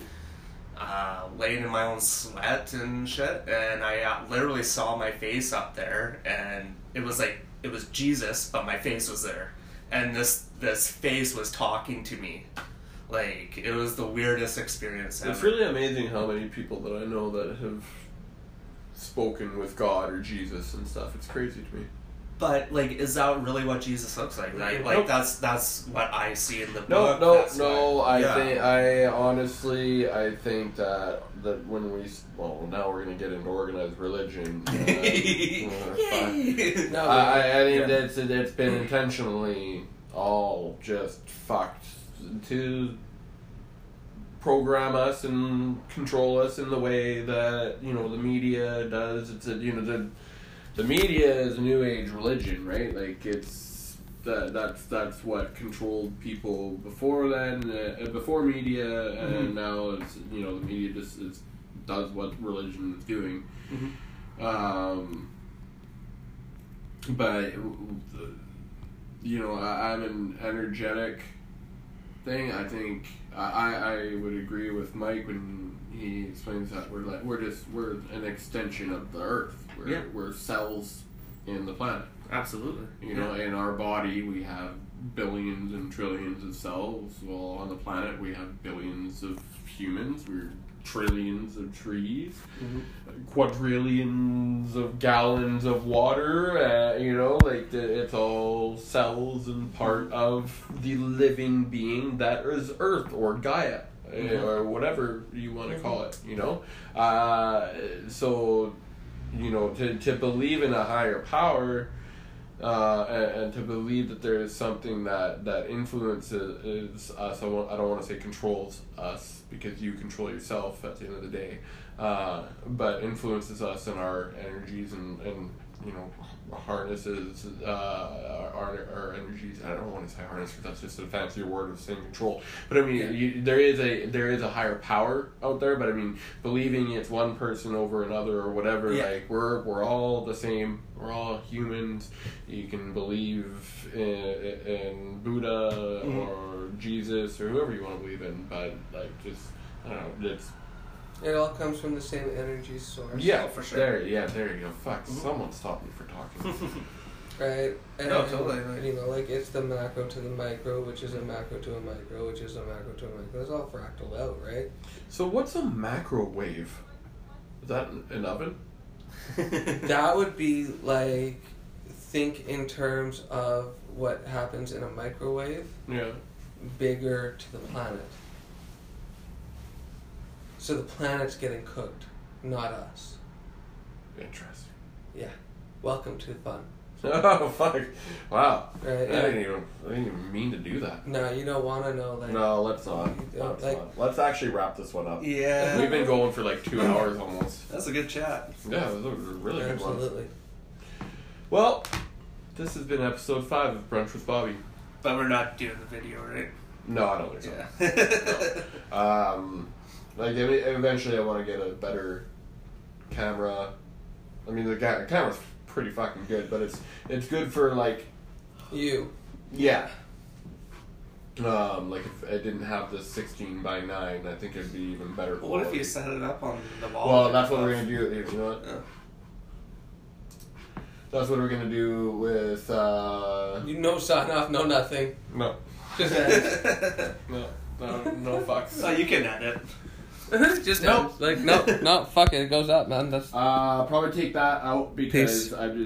uh, laying in my own sweat and shit, and I uh, literally saw my face up there, and it was like it was Jesus, but my face was there, and this this face was talking to me. Like it was the weirdest experience ever. It's really amazing how many people that I know that have spoken with God or Jesus and stuff. It's crazy to me. But like, is that really what Jesus looks like? Like, like Nope. that's that's what I see in the No, book. no, that's no. what- I yeah. think I honestly, I think that that when we well now we're gonna get into organized religion. Uh, *laughs* uh. Yay! No, I, I I think Yeah. that's it's been intentionally all just fucked to program us and control us in the way that you know the media does. It's a, you know the the media is a new age religion, right? Like it's that that's that's what controlled people before then, uh, before media, and now it's you know the media just is, does what religion is doing. Um, but you know, I, I'm an energetic thing. I think I, I would agree with Mike when he explains that we're like we're just we're an extension of the Earth. We're, Yeah. we're cells in the planet. Absolutely. You know, in our body we have billions and trillions of cells. Well, on the planet we have billions of humans. We're trillions of trees, Mm-hmm. quadrillions of gallons of water. Uh, you know, like the, it's all cells and part of the living being that is Earth or Gaia. uh, Mhm. Or whatever you want to call it, you know. Uh, so, you know, to, to believe in a higher power, uh, and, and to believe that there is something that that influences us. I, want, I don't want to say controls us because you control yourself at the end of the day, uh, but influences us in our energies and, and you know harnesses uh, our, our energies. I don't want to say harness because that's just a fancier word of saying control. But I mean, Yeah. you, there is a there is a higher power out there. But I mean, believing it's one person over another or whatever. Yeah. Like we're we're all the same. We're all humans. You can believe in, in Buddha Mhm. or Jesus or whoever you want to believe in. But like just I don't know. It's It all comes from the same energy source. yeah, Oh, for sure. There, yeah, there you go. Fuck, Mhm. someone stop me for talking. *laughs* Right. And, No, totally, like- and, you know, like it's the macro to the micro, which is a macro to a micro, which is a macro to a micro. It's all fractal out, right? so what's a microwave? Is that an oven? *laughs* That would be like think in terms of what happens in a microwave, Yeah. bigger to the planet. So the planet's getting cooked, not us. Interesting. Yeah. Welcome to the fun. *laughs* Oh fuck! Wow. Right. I yeah. didn't even I didn't even mean to do that. No, you don't want to know like. No, let's not. Let's, like- not. let's actually wrap this one up. yeah. We've been going for like two hours almost. That's a good chat. Yeah, it was a really good one. Absolutely. Well, this has been episode five of Brunch with Bobby. But we're not doing the video, right? No, I don't think so. Yeah. *laughs* Um, like eventually, I want to get a better camera. I mean, the camera's pretty fucking good, but it's it's good for like You. yeah. Um, like if I didn't have the sixteen by nine, I think it'd be even better. Well, what if you set it up on the wall? Well, that's what we're gonna do. You know what? Yeah. That's what we're gonna do with. uh You no sign off, no nothing. No, Just ends. *laughs* no, no, no fucks. Oh, you can edit. Just Nope. Like no, *laughs* no, fuck it. It goes up, man. That's Uh, probably take that out because Peace. I just.